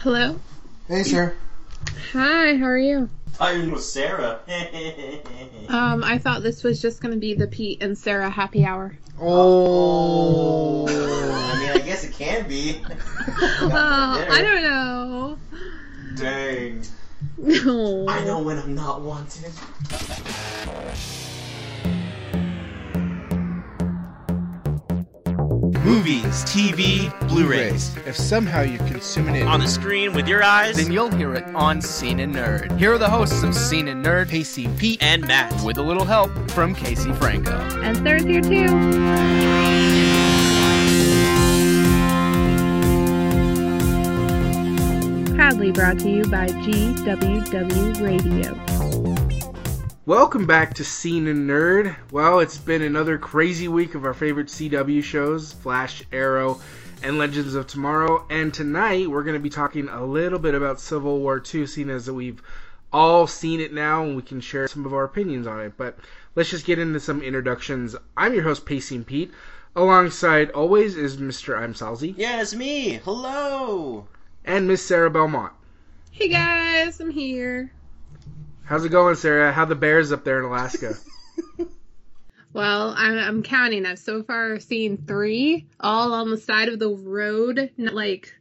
Hello. Hey, sir. Hi. How are you? Hi, your name was Sarah. Um, I thought this was just gonna be the Pete and Sarah happy hour. Oh. I mean, I guess it can be. Oh, I don't know. Dang. No. I know when I'm not wanted. Movies, TV, Blu-rays. If somehow you're consuming it On the screen with your eyes then you'll hear it on Scene and Nerd. Here are the hosts of Scene and Nerd, Casey, Pete. and Matt. with a little help from Casey Franco. And Sarah's here too. Proudly brought to you by GWW Radio. Welcome back to Scene and Nerd. Well, it's been another crazy week of our favorite CW shows Flash, Arrow, and Legends of Tomorrow. And tonight we're going to be talking a little bit about Civil War II, seeing as that we've all seen it now and we can share some of our opinions on it. But let's just get into some introductions. I'm your host, Pacing Pete. Alongside always is Mr. I'm Salzy Yeah, it's me. Hello. and Miss Sarah Belmont. Hey guys, I'm here. How's it going, Sarah? How the bears up there in Alaska? Well, I'm, I'm counting. I've so far seen three, all on the side of the road, not like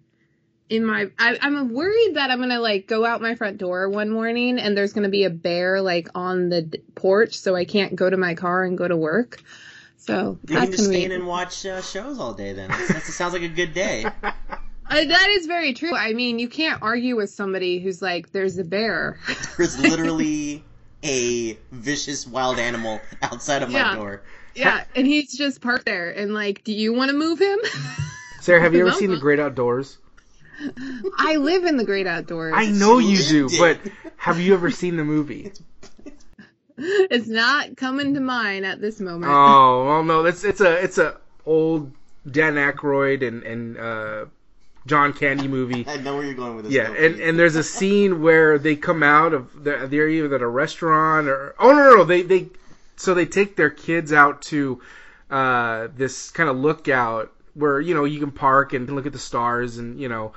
in my. I, I'm worried that I'm gonna like go out my front door one morning and there's gonna be a bear like on the d- porch, so I can't go to my car and go to work. So You can just stay in and watch uh, shows all day then. That sounds like a good day. Uh, that is very true. I mean, you can't argue with somebody who's like, "There's a bear." There's literally a vicious wild animal outside of my door. yeah, and he's just parked there, and like, do you want to move him? Sarah, have you ever No. seen The Great Outdoors? I live in the great outdoors. I know you do, but have you ever seen the movie? It's not coming to mind at this moment. Oh well, no, it's it's a it's a old Dan Aykroyd and and uh, John Candy movie. I know where you're going with this. Yeah, and and there's a scene where they come out of the, they're either at a restaurant or oh no no no they they so they take their kids out to uh, this kind of lookout where you know you can park and look at the stars and you know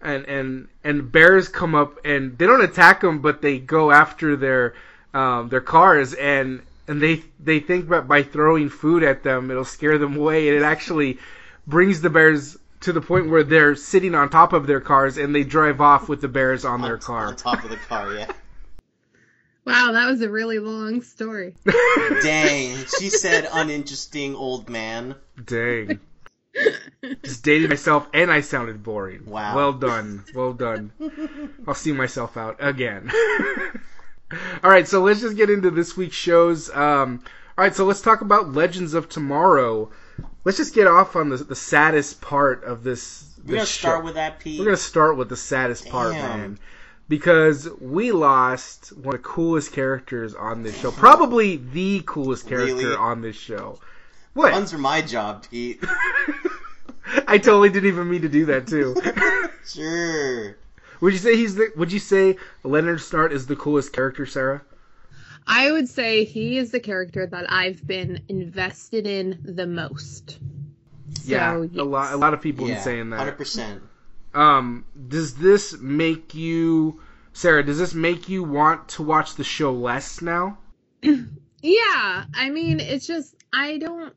and and and bears come up and they don't attack them but they go after their um, their cars and and they they think that by throwing food at them it'll scare them away and it actually brings the bears to the point where they're sitting on top of their cars and they drive off with the bears on their car. on top of the car. Yeah. Wow, that was a really long story. Dang, she said uninteresting old man. Dang. Just dated myself and I sounded boring. Wow. Well done. Well done. I'll see myself out again. all right, so let's just get into this week's shows. Um, all right, so let's talk about Legends of Tomorrow. Let's just get off on the, the saddest part of this. We're gonna show. start with that, Pete. We're gonna start with the saddest part, man, because we lost one of the coolest characters on this show, probably the coolest character Really? on this show. What? Fun's for my job, Pete. I totally didn't even mean to do that too. sure. would you say he's the? Would you say Leonard Snart is the coolest character, Sarah? I would say he is the character that I've been invested in the most. yeah, So, a lot. A lot of people Yeah, been saying that. Hundred percent. Um, does this make you, Sarah? Does this make you want to watch the show less now? Yeah, I mean, it's just I don't.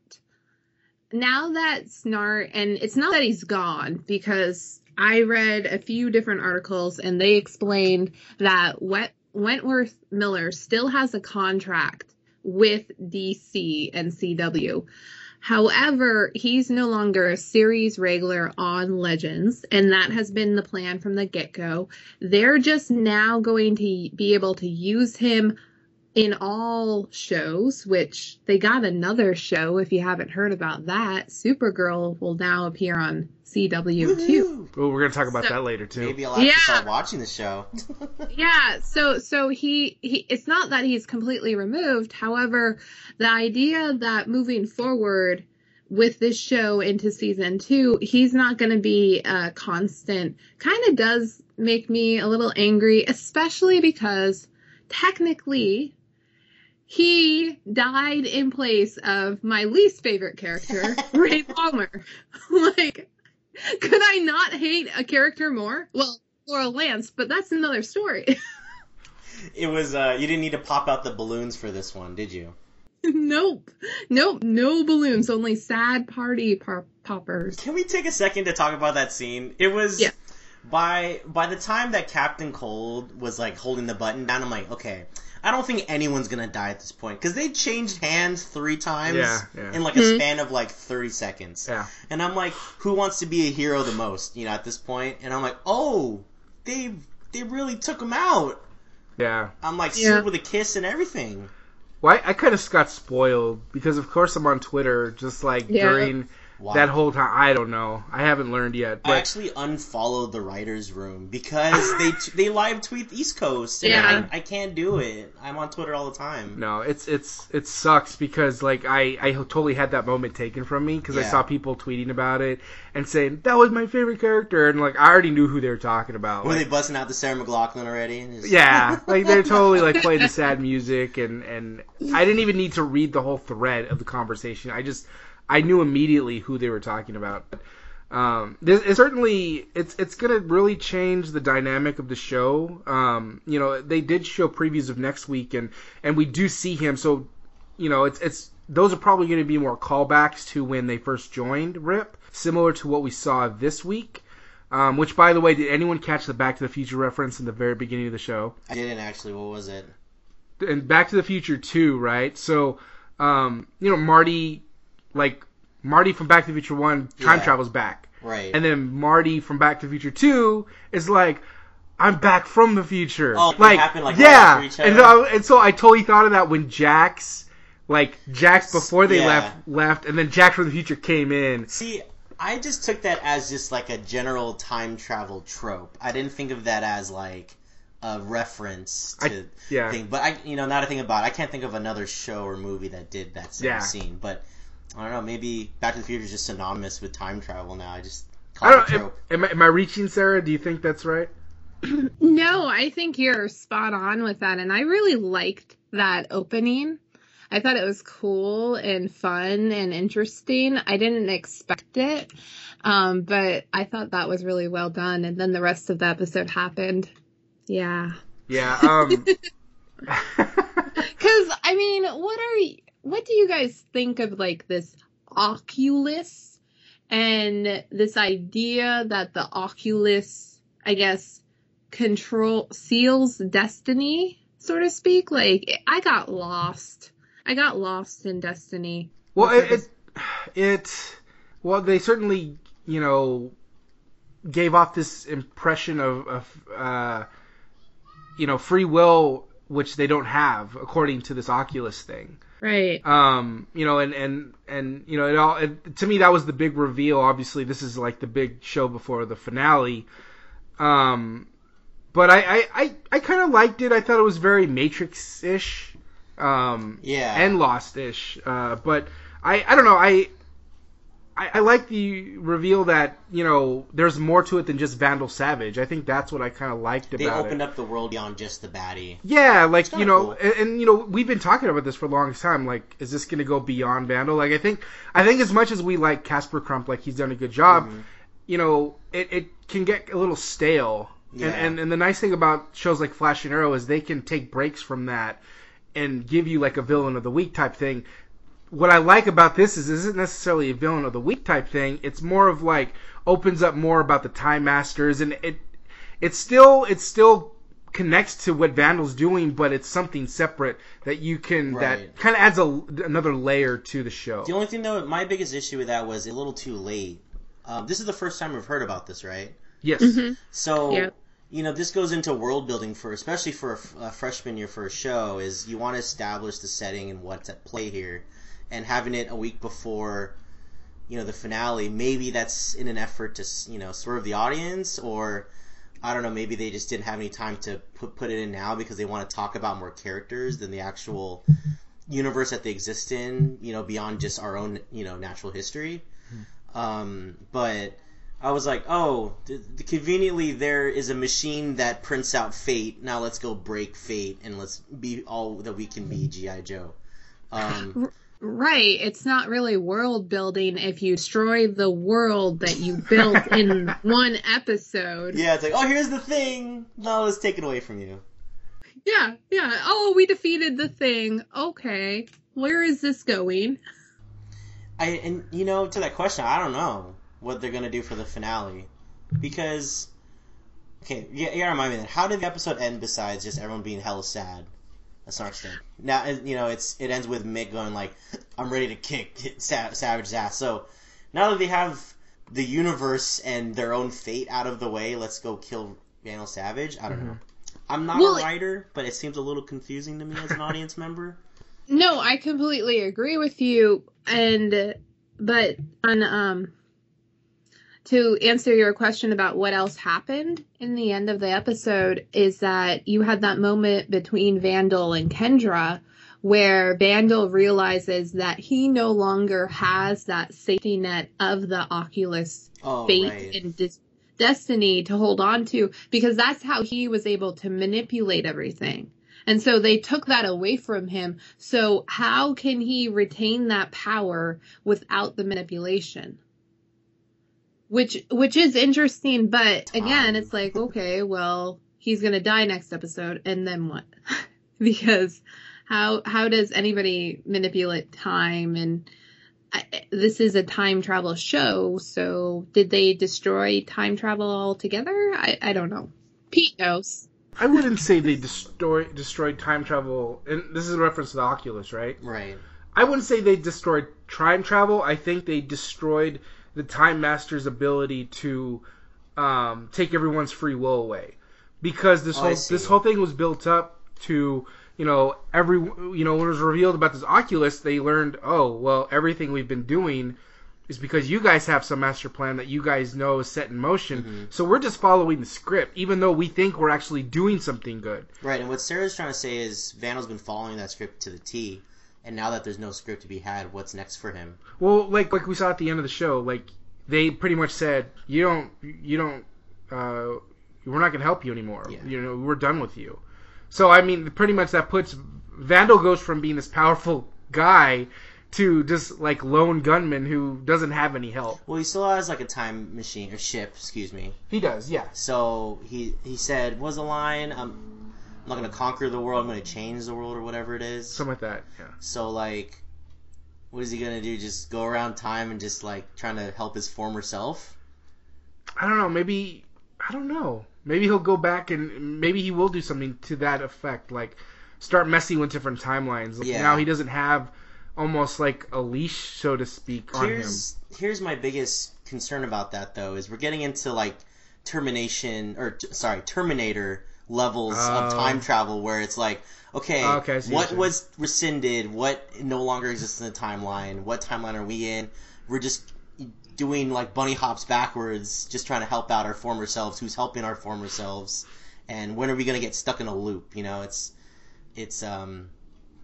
Now that Snart, and it's not that he's gone because I read a few different articles and they explained that Wet, Wentworth Miller still has a contract with DC and CW. However, he's no longer a series regular on Legends, and that has been the plan from the get go. They're just now going to be able to use him in all shows, which they got another show if you haven't heard about that. Supergirl will now appear on CW too. Well, we're gonna talk about So- that later too. Maybe I'll have Yeah. to start watching the show. Yeah, so so he, he it's not that he's completely removed. However, the idea that moving forward with this show into season 2, he's not going to be a constant kind of does make me a little angry, especially because technically he died in place of my least favorite character, Ray Palmer. like, could I not hate a character more? Well, Laurel Lance, but that's another story. It was uh you didn't need to pop out the balloons for this one, did you? nope. Nope. No balloons, only sad party pop- poppers. Can we take a second to talk about that scene? It was Yeah. by by the time that Captain Cold was like holding the button down, I'm like, okay, I don't think anyone's gonna die at this point because they changed hands three times Yeah, yeah. in like a Mhm. span of like 30 seconds. Yeah. And I'm like, who wants to be a hero the most? You know, at this point? point, and I'm like, oh, they they really took him out. Yeah. I'm like, Yeah. sealed with a kiss and everything. Well, I, I kind of got spoiled because, of course, I'm on Twitter just like Yeah. during Wow. that whole time. I don't know. I haven't learned yet. I actually unfollowed the writers' room because they they live tweet East Coast, and Yeah. I, I can't do it. I'm on Twitter all the time. no, it's it's it sucks because like I I totally had that moment taken from me because I saw people tweeting about it and saying that was my favorite character and like I already knew who they were talking about. Were Like, they busting out the Sarah McLachlan already? Just- yeah, like they're totally like playing the sad music and and I didn't even need to read the whole thread of the conversation. I just I knew immediately who they were talking about. Um, this, it certainly it's it's gonna really change the dynamic of the show. Um, you know, they did show previews of next week and and we do see him. So you know, it's it's those are probably going to be more callbacks to when they first joined Rip, similar to what we saw this week. Um, which, by the way, did anyone catch the Back to the Future reference in the very beginning of the show? I didn't actually. What was it? and Back to the Future 2, right? So, um, you know, Marty, like, Marty from Back to the Future 1 time Yeah. travels back. Right. And then Marty from Back to the Future 2 is like, I'm back from the future. Oh, it like, happened, like, right yeah. each and, so, and so I totally thought of that when Jax, like, Jax before they Yeah. left, left, and then Jax from the future came in. See, I just took that as just like a general time travel trope. I didn't think of that as like a reference I- to yeah. thing. But I, you know, not a thing about, it, I can't think of another show or movie that did that same Yeah. scene. But I don't know. Maybe Back to the Future is just synonymous with time travel now. I just I call it a don't. Am, trope. am, I, am I reaching, Sarah? Do you think that's right? No, I think you're spot on with that. And I really liked that opening. I thought it was cool and fun and interesting. I didn't expect it, um, but I thought that was really well done. And then the rest of the episode happened. Yeah. Yeah. Um. Because, I mean, what are y- what do you guys think of like this Oculus and this idea that the Oculus, I guess, control seals destiny, so to speak? Like, I got lost. I got lost in Destiny. Well, it, it, it, well, they certainly, you know, gave off this impression of, of uh, you know, free will, which they don't have, according to this Oculus thing. Right. Um, you know, and and and you know, it all it, to me that was the big reveal. Obviously, this is like the big show before the finale. Um, but I I I, I kind of liked it. I thought it was very Matrix ish. Um, Yeah. and Lost ish. Uh, but I I don't know. I I, I like the reveal that you know there's more to it than just Vandal Savage. I think that's what I kind of liked They about it. opened up the world beyond just the baddie. Yeah, like you know, cool. and, and you know, we've been talking about this for a long time. Like, is this going to go beyond Vandal? Like, I think, I think as much as we like Casper Crump, like he's done a good job, Mm-hmm. you know, it, it can get a little stale. Yeah. And, and and the nice thing about shows like Flash and Arrow is they can take breaks from that and give you like a villain of the week type thing. What I like about this is, isn't necessarily a villain of the week type thing. It's more of like opens up more about the Time Masters, and it it's still it still connects to what Vandal's doing, but it's something separate that you can Right. that kind of adds a, another layer to the show. The only thing though, my biggest issue with that was a little too late. Um, this is the first time we've heard about this, right? Yes. So, Yeah. you know, this goes into world building for, especially for a, f- a freshman year for a show, is you want to establish the setting and what's at play here, and having it a week before, you know, the finale. Maybe that's in an effort to, s- you know, swerve the audience, or I don't know, maybe they just didn't have any time to put put it in now because they want to talk about more characters than the actual universe that they exist in, you know, beyond just our own, you know, natural history. Um, but I was like, oh, th- th- conveniently there is a machine that prints out fate. Now let's go break fate and let's be all that we can be, GI Joe. Um, Right. It's not really world building if you destroy the world that you built in one episode. Yeah, it's like, oh, here's the thing. No, it's taken away from you. Yeah, yeah. Oh, we defeated the thing. Okay. Where is this going? I and you know to that question, I don't know what they're gonna do for the finale because okay, yeah, you gotta remind me then. How did the episode end besides just everyone being hella sad? That's not thing. Now you know it's it ends with Mick going like, "I'm ready to kick Savage's ass." So now that they have the universe and their own fate out of the way, let's go kill Vandal Savage. I don't know. I'm not Well, a writer, but it seems a little confusing to me as an audience member. No, I completely agree with you. And, but on, um, to answer your question about what else happened in the end of the episode is that you had that moment between Vandal and Kendra where Vandal realizes that he no longer has that safety net of the Oculus Oh, fate right. and dis- destiny to hold on to because that's how he was able to manipulate everything. And so they took that away from him. So how can he retain that power without the manipulation? Which which is interesting, but again, Time. it's like, okay, well, he's going to die next episode and then what? because how how does anybody manipulate time and I, this is a time travel show, so did they destroy time travel altogether? I, I don't know. Pete knows. I wouldn't say they destroy destroyed time travel, and this is a reference to the Oculus, right? Right. I wouldn't say they destroyed time travel. I think they destroyed the Time Master's ability to um, take everyone's free will away, because this Oh, whole this whole thing was built up to you know every you know when it was revealed about this Oculus, they learned oh well everything we've been doing is because you guys have some master plan that you guys know is set in motion. Mm-hmm. So we're just following the script, even though we think we're actually doing something good. Right, and what Sarah's trying to say is Vandal's been following that script to the T, and now that there's no script to be had, what's next for him? Well, like like we saw at the end of the show, like they pretty much said, you don't, you don't, uh, we're not gonna help you anymore. Yeah. You know, we're done with you. So I mean, pretty much that puts Vandal goes from being this powerful guy to just like lone gunman who doesn't have any help. Well, he still has like a time machine or ship, excuse me. He does, yeah. So he he said, "Was the line? I'm, I'm not gonna conquer the world. I'm gonna change the world, or whatever it is." Something like that. Yeah. So like, what is he gonna do? Just go around time and just like trying to help his former self? I don't know. Maybe I don't know. Maybe he'll go back and maybe he will do something to that effect, like start messing with different timelines. Like Yeah. Now he doesn't have almost like a leash, so to speak, on him. Here's here's my biggest concern about that though is we're getting into like termination or t- sorry Terminator levels of Oh. time travel where it's like okay, Okay, what what was rescinded? What no longer exists in the timeline? What timeline are we in? We're just doing like bunny hops backwards just trying to help out our former selves who's helping our former selves. And when are we going to get stuck in a loop you know? It's it's um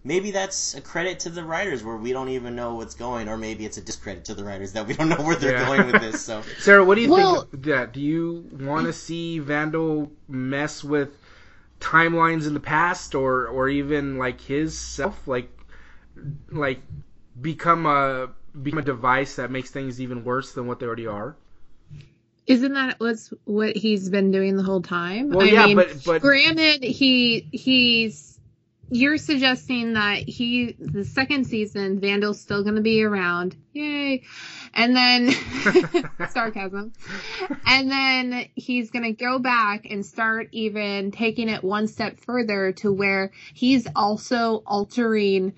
maybe that's a credit to the writers where we don't even know what's going, or maybe it's a discredit to the writers that we don't know where they're Yeah. going with this. So Sarah, what do you Well- think of that? Do you want to see Vandal mess with timelines in the past, or or even like his self, like like become a become a device that makes things even worse than what they already are? Isn't that what's what he's been doing the whole time? Well, I yeah, mean, but but granted, he he's you're suggesting that he the second season Vandal's still going to be around, yay, and then sarcasm, and then he's going to go back and start even taking it one step further to where he's also altering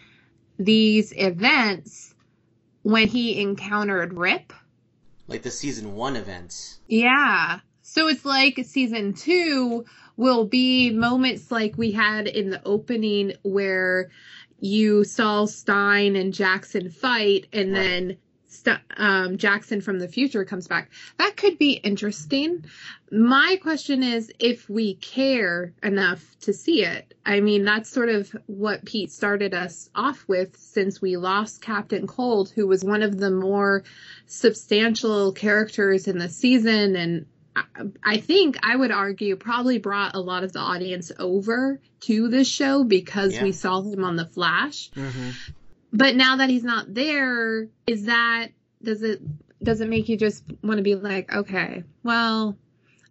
these events when he encountered Rip. like the season one events. Yeah. So it's like season two will be moments like we had in the opening where you saw Stein and Jackson fight and then St- um, Jackson from the future comes back. That could be interesting. My question is if we care enough to see it. I mean, that's sort of what Pete started us off with since we lost Captain Cold, who was one of the more substantial characters in the season and I- think I would argue probably brought a lot of the audience over to this show because Yeah. we saw him on the Flash. Mhm. but now that he's not there, is that does it does it make you just want to be like, okay, well,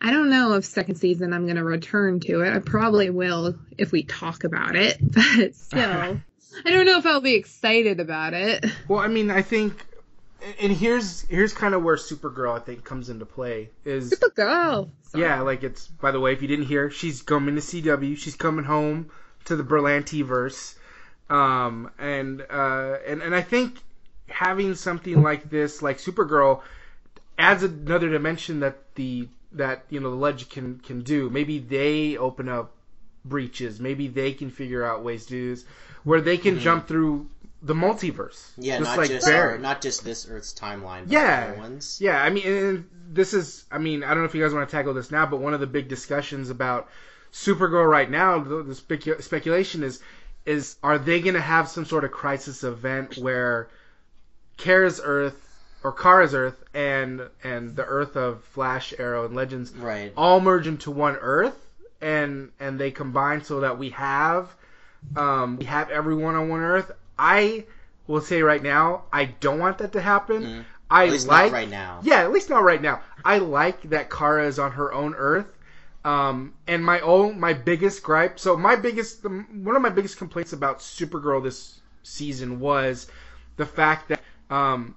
I don't know if second season I'm going to return to it. I probably will if we talk about it, but still, I don't know if I'll be excited about it. Well, I mean, I think, and here's here's kind of where Supergirl I think comes into play is Supergirl. Sorry. yeah, like it's by the way, if you didn't hear, she's coming to CW. She's coming home to the Berlanti verse, um, and uh, and and I think having something like this, like Supergirl, adds another dimension that the that you know the Ledge can can do. Maybe they open up breaches. Maybe they can figure out ways to do this, where they can jump through the multiverse. Yeah, just not like just or not just this Earth's timeline, but Yeah. ones. Yeah, I mean, this is, I mean, I don't know if you guys want to tackle this now, but one of the big discussions about Supergirl right now, the, the specu- speculation is, is are they going to have some sort of crisis event where Kara's Earth or Kara's Earth and and the Earth of Flash, Arrow, and Legends Right. all merge into one Earth and and they combine so that we have um, we have everyone on one Earth. I will say right now, I don't want that to happen. Mhm. I At least like not right now. yeah, at least not right now. I like that Kara is on her own Earth. Um, and my own, my biggest gripe. So my biggest, one of my biggest complaints about Supergirl this season was the fact that um,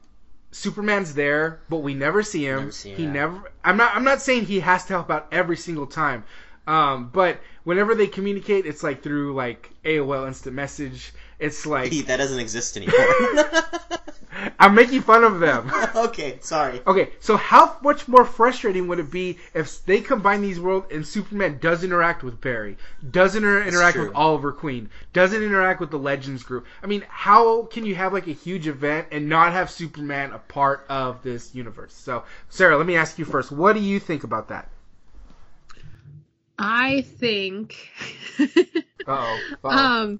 Superman's there, but we never see him. Never see he never. I'm not. I'm not saying he has to help out every single time. Um, but whenever they communicate, it's like through like AOL Instant Message. It's like Pete, that doesn't exist anymore. I'm making fun of them. okay, sorry. Okay, so how much more frustrating would it be if they combine these worlds and Superman does interact with Barry, doesn't inter- interact true. with Oliver Queen, doesn't interact with the Legends group? I mean, how can you have like a huge event and not have Superman a part of this universe? So, Sarah, let me ask you first. What do you think about that? I think. Uh oh. um,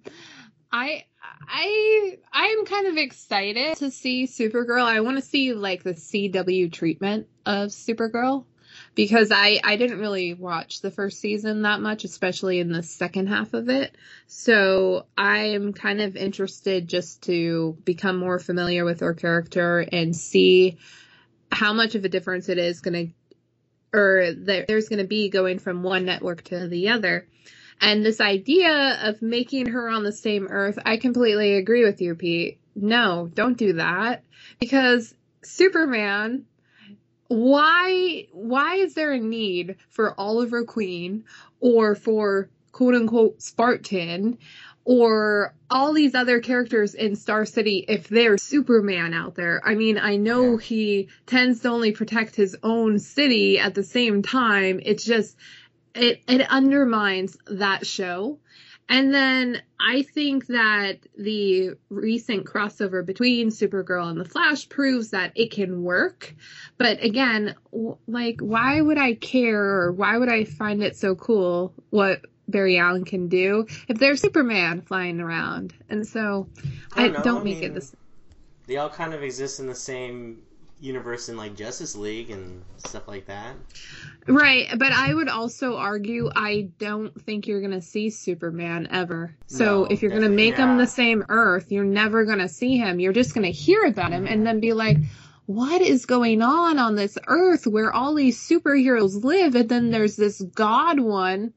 I I I'm kind of excited to see Supergirl. I want to see like the CW treatment of Supergirl because I I didn't really watch the first season that much, especially in the second half of it. So I'm kind of interested just to become more familiar with her character and see how much of a difference it is going to or there, there's going to be going from one network to the other. And this idea of making her on the same earth, I completely agree with you, Pete. No, don't do that. Because Superman, why, why is there a need for Oliver Queen or for quote unquote Spartan or all these other characters in Star City if there's Superman out there. I mean, I know Yeah. he tends to only protect his own city at the same time. It's just it it undermines that show. And then I think that the recent crossover between Supergirl and the Flash proves that it can work. But again, like, why would I care or why would I find it so cool what Barry Allen can do if there's Superman flying around? And so I I don't, don't know, I make mean- it this. They all kind of exist in the same universe in like Justice League and stuff like that. Right, but I would also argue I don't think you're gonna see Superman ever. So No, if you're gonna definitely make him the same Earth, you're never gonna see him. You're just gonna hear about him and then be like, "What is going on on this Earth where all these superheroes live?" And then there's this God one,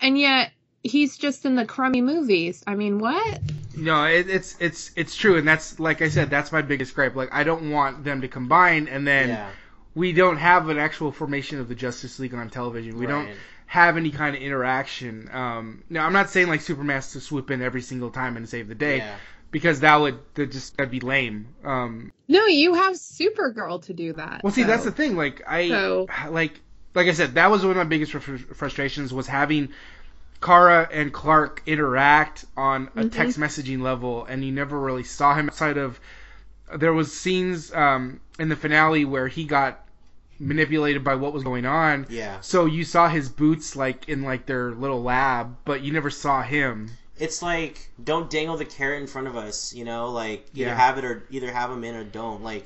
and yet he's just in the crummy movies. I mean, what? No, it, it's it's it's true, and that's like I said, that's my biggest gripe. Like I don't want them to combine, and then yeah. we don't have an actual formation of the Justice League on television. We don't have any kind of interaction. Um, now, I'm not saying like Superman has to swoop in every single time and save the day, Yeah. because that would that just that'd be lame. Um, No, you have Supergirl to do that. well, see, so- that's the thing. Like I So- like like I said, that was one of my biggest fr- frustrations was having Kara and Clark interact on a Mhm. text messaging level, and you never really saw him outside of. There was scenes um, in the finale where he got manipulated by what was going on. Yeah. So you saw his boots like in like their little lab, but you never saw him. It's like don't dangle the carrot in front of us, you know, like either Yeah. have it or either have him in or don't. Like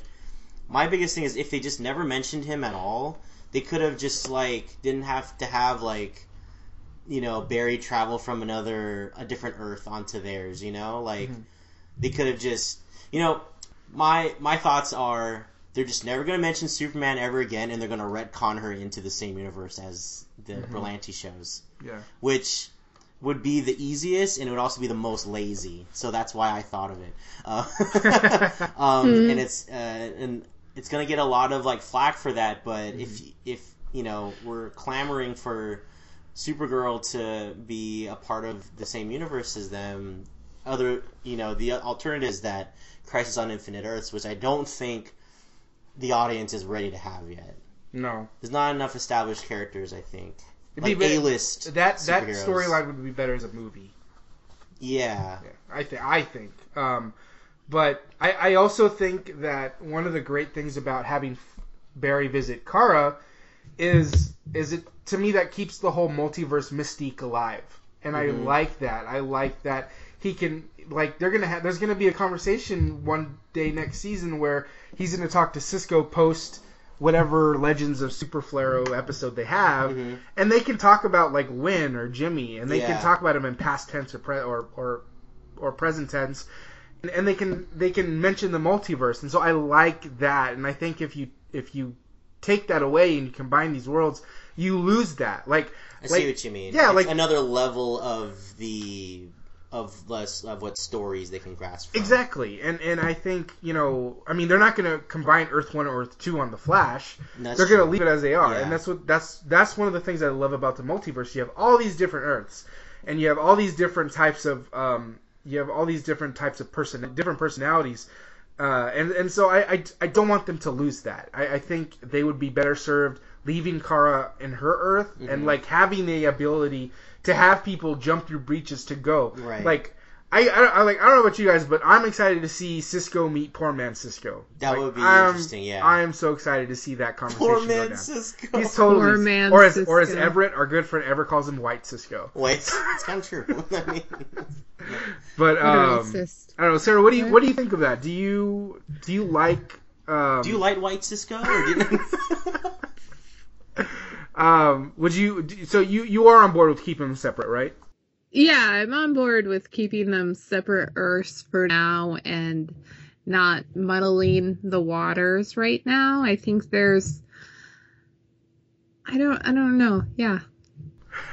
my biggest thing is if they just never mentioned him at all, they could have just like didn't have to have like you know, Barry travel from another a different Earth onto theirs, you know? Like Mhm. they could have just You know, my my thoughts are they're just never going to mention Superman ever again, and they're going to retcon her into the same universe as the Berlanti shows, Yeah. which would be the easiest, and it would also be the most lazy. So that's why I thought of it. Uh, um, And it's uh, and it's going to get a lot of like flack for that, but if if you know we're clamoring for Supergirl to be a part of the same universe as them. Other, you know, the alternative is that Crisis on Infinite Earths, which I don't think the audience is ready to have yet. No. There's not enough established characters, I think. It'd Like bet- A-list That that storyline would be better as a movie. Yeah. Yeah, I think I think. Um, but I, I also think that one of the great things about having Barry visit Kara is is it to me that keeps the whole multiverse mystique alive, and I mm-hmm. like that. I like that he can like they're gonna have there's gonna be a conversation one day next season where he's gonna talk to Cisco post whatever Legends of Super Flaro episode they have, mm-hmm. and they can talk about like Winn or Jimmy, and they Yeah. can talk about him in past tense or pre- or or or present tense, and, and they can they can mention the multiverse, and so I like that, and I think if you if you take that away and you combine these worlds, you lose that. Like, I like see what you mean. yeah, It's like- another level of the of less of what stories they can grasp. From. Exactly, and and I think you know, I mean, they're not going to combine Earth One or Earth Two on the Flash. That's they're going to leave it as they are, Yeah. and that's what that's that's one of the things I love about the multiverse. You have all these different Earths, and you have all these different types of um, you have all these different types of person different personalities. Uh, and and so I, I, I don't want them to lose that. I, I think they would be better served leaving Kara in her Earth Mm-hmm. and like having the ability to have people jump through breaches to go. Right. Like I, I, I like I don't know about you guys, but I'm excited to see Cisco meet poor man Cisco. That Like, would be I'm- interesting, yeah. I am so excited to see that conversation Poor go man down. Cisco. He's totally Poor man or as or as Everett, our good friend, ever calls him White Cisco. Wait, it's kind of true. I mean, But um. I don't know, Sarah. What do you what do you think of that? Do you do you like um, do you like white Cisco? Um would you so you you are on board with keeping them separate, right? Yeah, I'm on board with keeping them separate Earths for now and not muddling the waters right now. I think there's I don't I don't know. Yeah.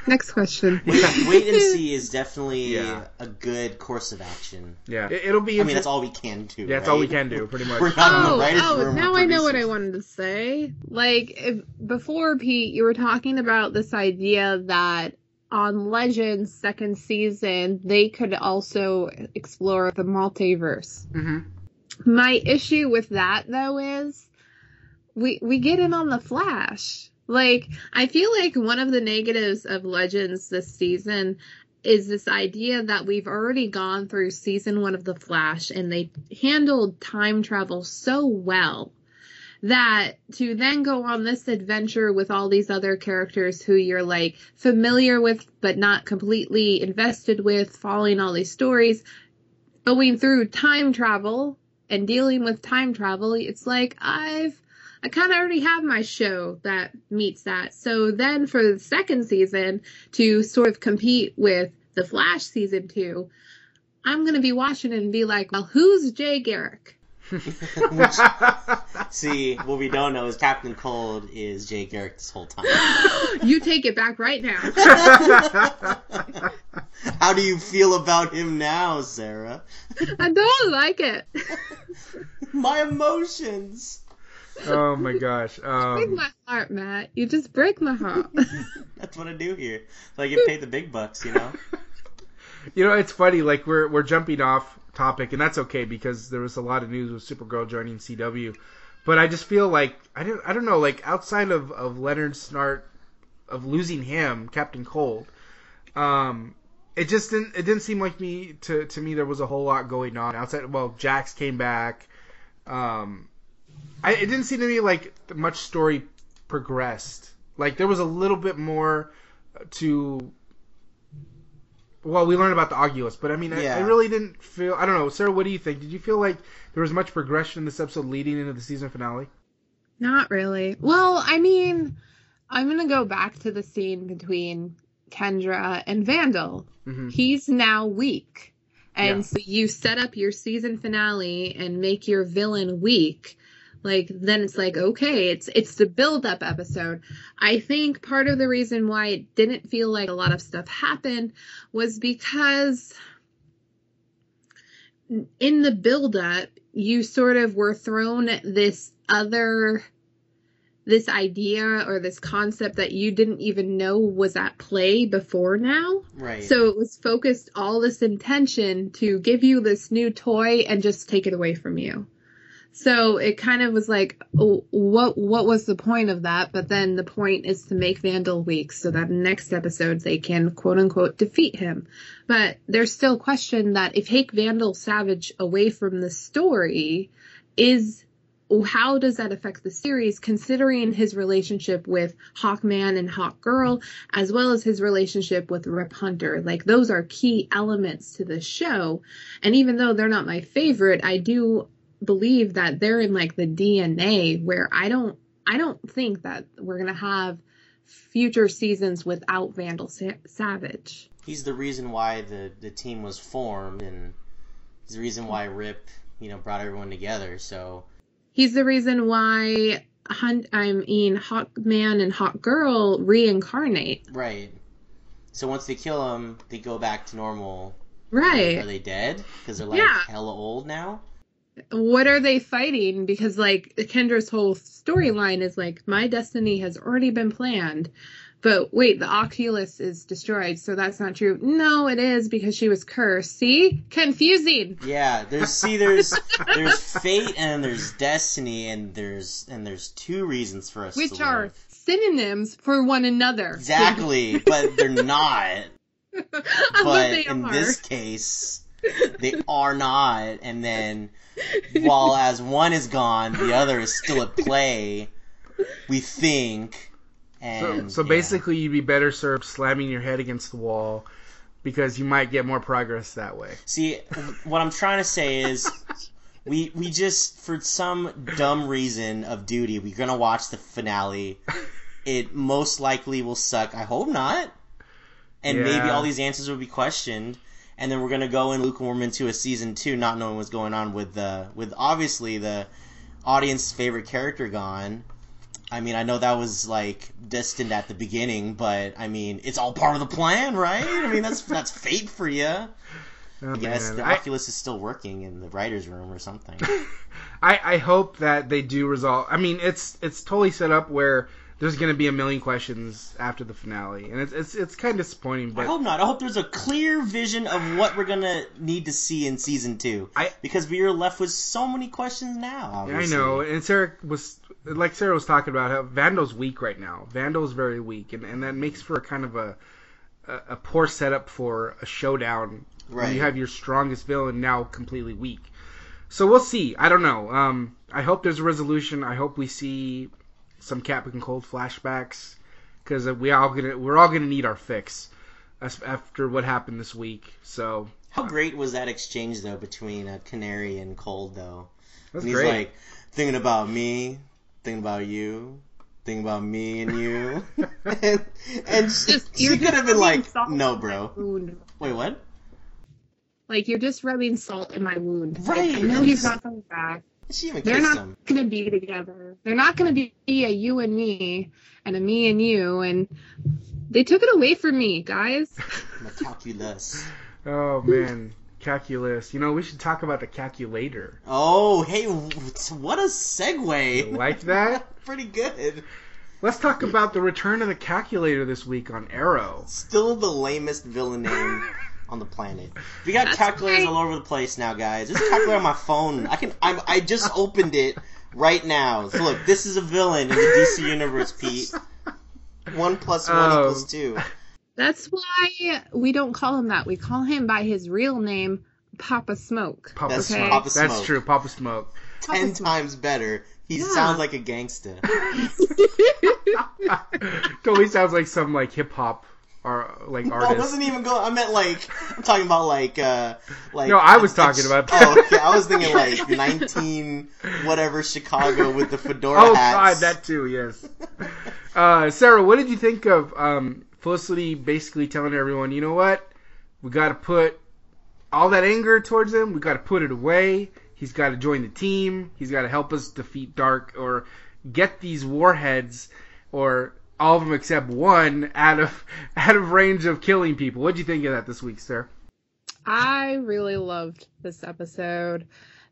Next question. wait, wait and see is definitely Yeah. a good course of action. Yeah, it, will be. I mean, that's all we can do. Yeah, that's right? all we can do, pretty much. We're not in the Oh, writers' oh, room. now we're I know what I producers. wanted to say. Like, if, before, Pete, you were talking about this idea that on Legends second season, they could also explore the multiverse. hmm My issue with that, though, is we we get in on the Flash. Like, I feel like one of the negatives of Legends this season is this idea that we've already gone through season one of The Flash and they handled time travel so well that to then go on this adventure with all these other characters who you're like familiar with but not completely invested with, following all these stories, going through time travel and dealing with time travel, it's like I've I kind of already have my show that meets that. So then for the second season to sort of compete with the Flash season 2, I'm going to be watching it and be like, "Well, who's Jay Garrick?" See, what we don't know is Captain Cold is Jay Garrick this whole time. you take it back right now. How do you feel about him now, Sarah? I don't like it. My emotions. Oh my gosh. break Um, my heart, Matt. You just break my heart. That's what I do here. So I get paid the big bucks, you know. you know, it's funny. Like we're we're jumping off topic, and that's okay because there was a lot of news with Supergirl joining CW. But I just feel like I don't I don't know. Like outside of of Leonard Snart, of losing him, Captain Cold, um, it just didn't it didn't seem like me to to me there was a whole lot going on outside. Well, Jax came back. Um, I, it didn't seem to me like much story progressed. Like there was a little bit more to. Well, we learned about the Oculus, but I mean, I, I really didn't feel. I don't know, Sarah. What do you think? Did you feel like there was much progression in this episode leading into the season finale? Not really. Well, I mean, I'm going to go back to the scene between Kendra and Vandal. Mhm. He's now weak. And Yeah. so you set up your season finale and make your villain weak. Like then it's like okay, it's it's the build up episode. I think part of the reason why it didn't feel like a lot of stuff happened was because in the build up you sort of were thrown this other this idea or this concept that you didn't even know was at play before now. Right. So it was focused all this intention to give you this new toy and just take it away from you. So it kind of was like, what what was the point of that? But then the point is to make Vandal weak so that next episode they can quote unquote defeat him. But there's still question that if take Vandal Savage away from the story, is how does that affect the series considering his relationship with Hawkman and Hawkgirl as well as his relationship with Rip Hunter like those are key elements to the show and even though they're not my favorite I do believe that they're in like the DNA where I don't I don't think that we're to have future seasons without Vandal Sa- Savage he's the reason why the the team was formed, and he's the reason why Rip, you know, brought everyone together. So He's the reason why Hunt, I mean Hawkman and Hawkgirl reincarnate. right. So once they kill him, they go back to normal. Right. Are they dead? Because they're like Yeah. hella old now. What are they fighting? Because like Kendra's whole storyline is like my destiny has already been planned. But wait, the Oculus is destroyed, so that's not true. No, it is because she was cursed. See? Confusing. Yeah, there's see there's there's fate and there's destiny and there's and there's two reasons for us Which to are live. synonyms for one another. Exactly, but they're not. but in are. this case, they are not. And then, while as one is gone, the other is still at play. We think. So, And so yeah. basically, you'd be better served slamming your head against the wall because you might get more progress that way. See, what I'm trying to say is, we we just for some dumb reason of duty, we're gonna watch the finale. It most likely will suck. I hope not. And maybe all these answers will be questioned, and then we're gonna go in lukewarm into a season two, not knowing what's going on with the with obviously the audience favorite character gone. I mean, I know that was like destined at the beginning, but I mean, it's all part of the plan, right? I mean, that's that's fate for you. Oh, Yes, man. the I, Oculus is still working in the writers' room or something. I, I hope that they do resolve. I mean, it's it's totally set up where there's going to be a million questions after the finale, and it's it's it's kind of disappointing. But I hope not. I hope there's a clear vision of what we're gonna need to see in season two. I- because we are left with so many questions now. I know, and Sarah was like Sarah was talking about how Vandal's weak right now. Vandal's very weak, and, and that makes for a kind of a a, a poor setup for a showdown when Right. you have your strongest villain now completely weak. So we'll see. I don't know. Um, I hope there's a resolution. I hope we see some Captain Cold flashbacks because we all gonna we're all gonna need our fix as- after what happened this week. So How great was that exchange though between uh, Canary and Cold though? that's and he's great. like thinking about me, thinking about you, thinking about me and you, and, and she, Just- she you're could have been like, "No, bro. wound. Wait, what?" Like you're just rubbing salt in my wound. Right. I know he's not coming back. She even They're kissed not him. gonna be together. They're not gonna be a you and me and a me and you and they took it away from me, guys. The calculus. oh man, calculus. You know we should talk about the calculator. Oh, hey, what a segue! Like that? Pretty good. Let's talk about the return of the calculator this week on Arrow. Still the lamest villain name on the planet. We got That's calculators right. all over the place now, guys. There's a calculator on my phone. I can. I'm, I just opened it right now. So look, this is a villain in the DC universe, Pete. One plus one Oh. equals two. That's why we don't call him that. We call him by his real name, Papa Smoak. Papa That's Smoak. Papa That's true. Papa Smoak. Ten times better. He Yeah. sounds like a gangster. totally sounds like some like hip hop or like No, I wasn't even going. I meant like I'm talking about like uh like. No, I was talking about that. Oh, okay. I was thinking like 19 whatever Chicago with the fedora Oh hats. God, that too. Yes. Uh, Sarah, what did you think of um, Felicity basically telling everyone, you know what, we got to put all that anger towards him, we got to put it away. He's got to join the team. He's got to help us defeat Darhk or get these warheads or all of them except one out of out of range of killing people. What'd you think of that this week, sir? I really loved this episode.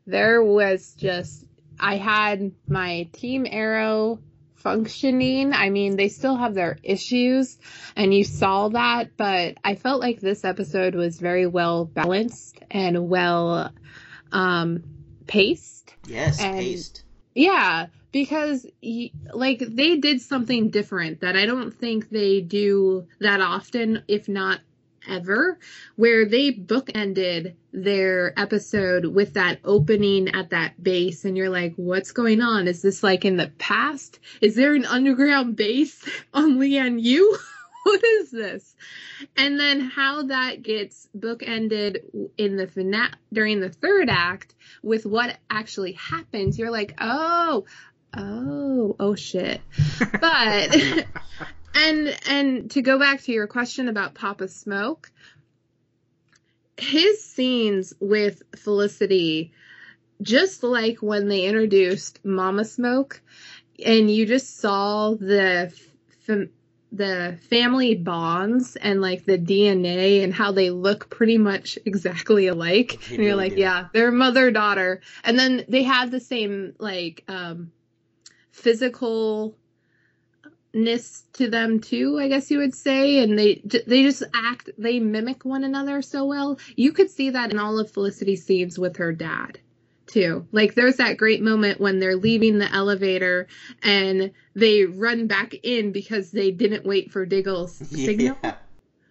There was just I had my Team Arrow functioning. I mean, they still have their issues and you saw that, but I felt like this episode was very well balanced and well um paced. Yes, And- paced. Yeah, because like they did something different that I don't think they do that often, if not ever, where they bookended their episode with that opening at that base, and you're like, what's going on? Is this like in the past? Is there an underground base on Lian Yu? what is this? And then how that gets bookended in the finale during the third act with what actually happens, you're like, oh, oh, oh shit. But and and to go back to your question about Papa Smoak, his scenes with Felicity, just like when they introduced Mama Smoak, and you just saw the fam- the family bonds and like the DNA and how they look pretty much exactly alike. They and you're like, do. yeah, they're mother daughter. And then they have the same like um physical ness to them too, I guess you would say, and they they just act they mimic one another so well. You could see that in all of Felicity's scenes with her dad too. Like there's that great moment when they're leaving the elevator and they run back in because they didn't wait for Diggle's signal.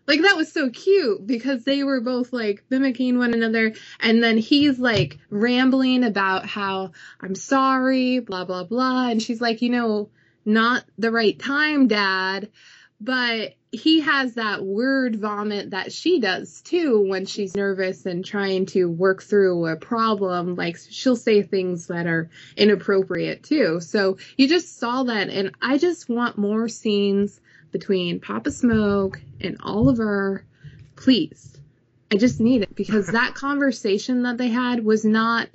Like that was so cute because they were both like mimicking one another and then he's like rambling about how I'm sorry, blah blah blah and she's like, "You know, not the right time, dad." But he has that word vomit that she does too when she's nervous and trying to work through a problem. Like she'll say things that are inappropriate too. So you just saw that and I just want more scenes between Papa Smoak and Oliver. Please. I just need it because that conversation that they had was not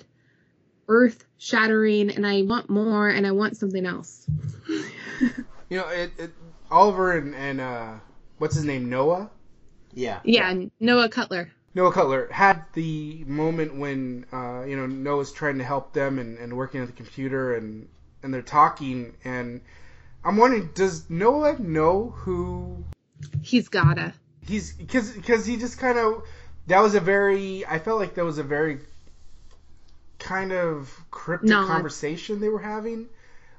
earth shattering and I want more and I want something else. You know, it, it Oliver and, and uh, what's his name, Noah. Yeah. Yeah, Noah Kuttler. Noah Kuttler had the moment when uh, you know Noah's trying to help them and, and working at the computer and and they're talking and I'm wondering does Noah know who He's gotta. he's because because he just kind of that was a very I felt like that was a very kind of cryptic Nod. conversation they were having.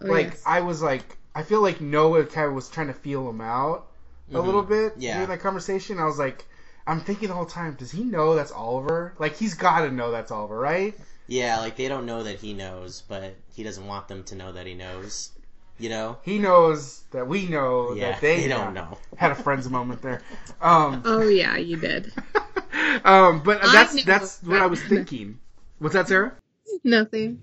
Oh, like yes. I was like I feel like Noah kind of was trying to feel him out a Mhm. little bit Yeah. during that conversation. I was like, I'm thinking the whole time, does he know that's Oliver? Like he's got to know that's Oliver, right? Yeah, like they don't know that he knows, but he doesn't want them to know that he knows. You know? He knows that we know Yeah, that they, they don't know. Had a friends moment there. Um, Oh yeah, you did. um, but I that's know that's what I was thinking. What's that, Sarah? Nothing.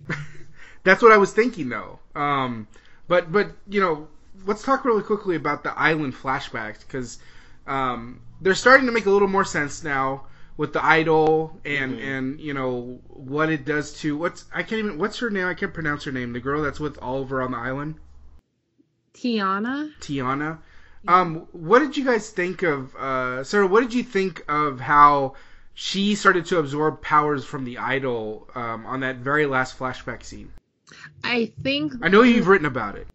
That's what I was thinking though. Um, but but you know, let's talk really quickly about the island flashbacks because um, they're starting to make a little more sense now with the idol and Mhm. and you know what it does to what's I can't even what's her name I can't pronounce her name the girl that's with Oliver on the island Taiana. Taiana. Um, what did you guys think of uh, Sarah? What did you think of how she started to absorb powers from the idol um, on that very last flashback scene? I think I know you've written about it.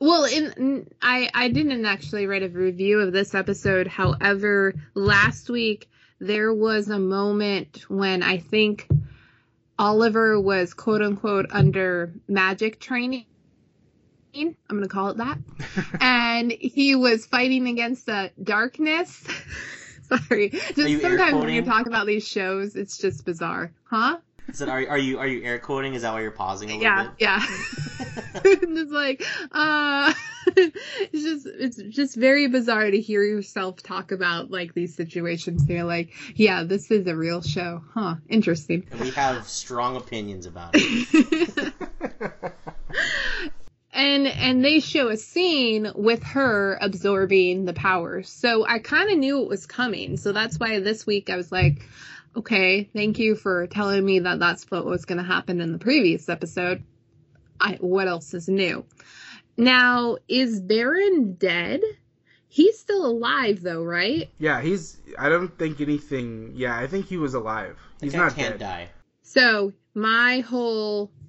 Well, in, in I I didn't actually write a review of this episode. However, last week there was a moment when I think Oliver was quote unquote under magic training. I'm going to call it that. and he was fighting against the darkness. Sorry. Just sometimes when you talk about these shows, it's just bizarre. Huh? Is it, are, are you are you air quoting? Is that why you're pausing a little yeah, bit? yeah. just like, uh, it's just, it's just very bizarre to hear yourself talk about like these situations. And you're like, yeah, this is a real show, huh? Interesting. And we have strong opinions about it. And and they show a scene with her absorbing the powers. So I kind of knew it was coming. So that's why this week I was like, Okay, thank you for telling me that that's what was going to happen in the previous episode. I what else is new? Now, is Baron dead? He's still alive though, right? Yeah, he's. I don't think anything. Yeah, I think he was alive. That He's not can't dead. die. So, my whole n-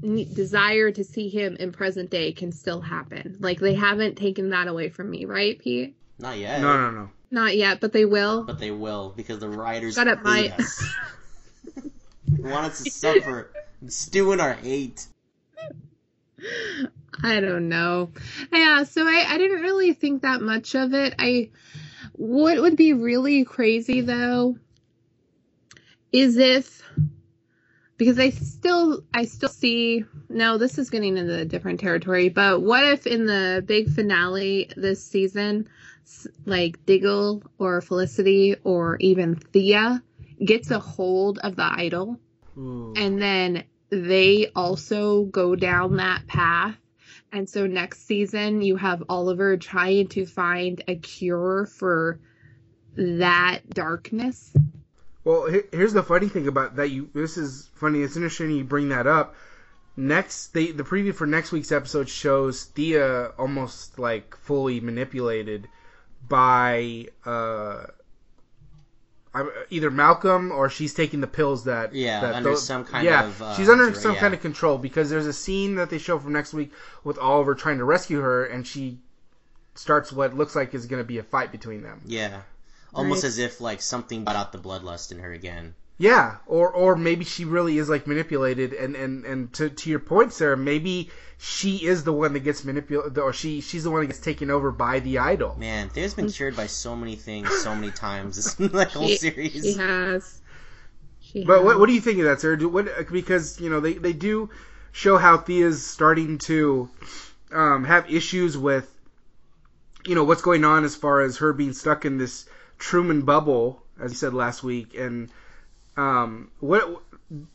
desire to see him in present day can still happen. Like they haven't taken that away from me, right, Pete? Not yet. No, no, no. Not yet, but they will. But they will because the writers Shut up, hate Mike. us. want us to suffer, and stew in our hate. I don't know. Yeah, so I, I didn't really think that much of it. I what would be really crazy though is if because I still I still see no, this is getting into a different territory, but what if in the big finale this season like Diggle or Felicity or even Thea gets a hold of the idol Ooh. and then they also go down that path. And so next season, you have Oliver trying to find a cure for that darkness. Well, here's the funny thing about that. You this is funny. It's interesting you bring that up. Next, they, the preview for next week's episode shows Thea almost like fully manipulated by uh, either Malcolm or she's taking the pills that Yeah, that under tho- some kind yeah, of, uh, she's under some yeah. kind of control because there's a scene that they show from next week with Oliver trying to rescue her and she starts what looks like is going to be a fight between them. Yeah. Almost Right. as if like something brought out the bloodlust in her again. Yeah, or or maybe she really is like manipulated, and and and to to your point, Sarah, maybe she is the one that gets manipulated, or she she's the one that gets taken over by the idol. Man, Thea's been cured by so many things so many times this like whole She- series. She has. She But what what do you think of that, Sarah? Do, what because you know they they do show how Thea's starting to um, have issues with you know what's going on as far as her being stuck in this Truman bubble, as you said last week, and um, what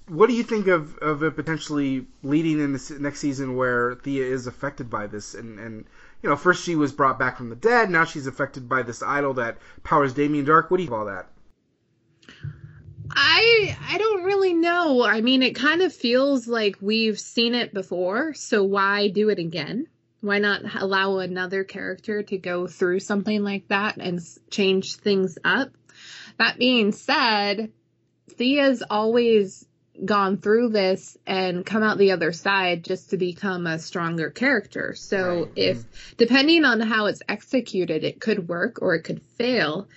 what do you think of of it potentially leading in this next season where Thea is affected by this and and you know first she was brought back from the dead, now she's affected by this idol that powers Damien Darhk. What do you think of all that? I I don't really know. I mean, it kind of feels like we've seen it before, so why do it again? Why not allow another character to go through something like that and change things up? That being said, Thea's always gone through this and come out the other side just to become a stronger character. So Right. if mm-hmm. depending on how it's executed, it could work or it could fail.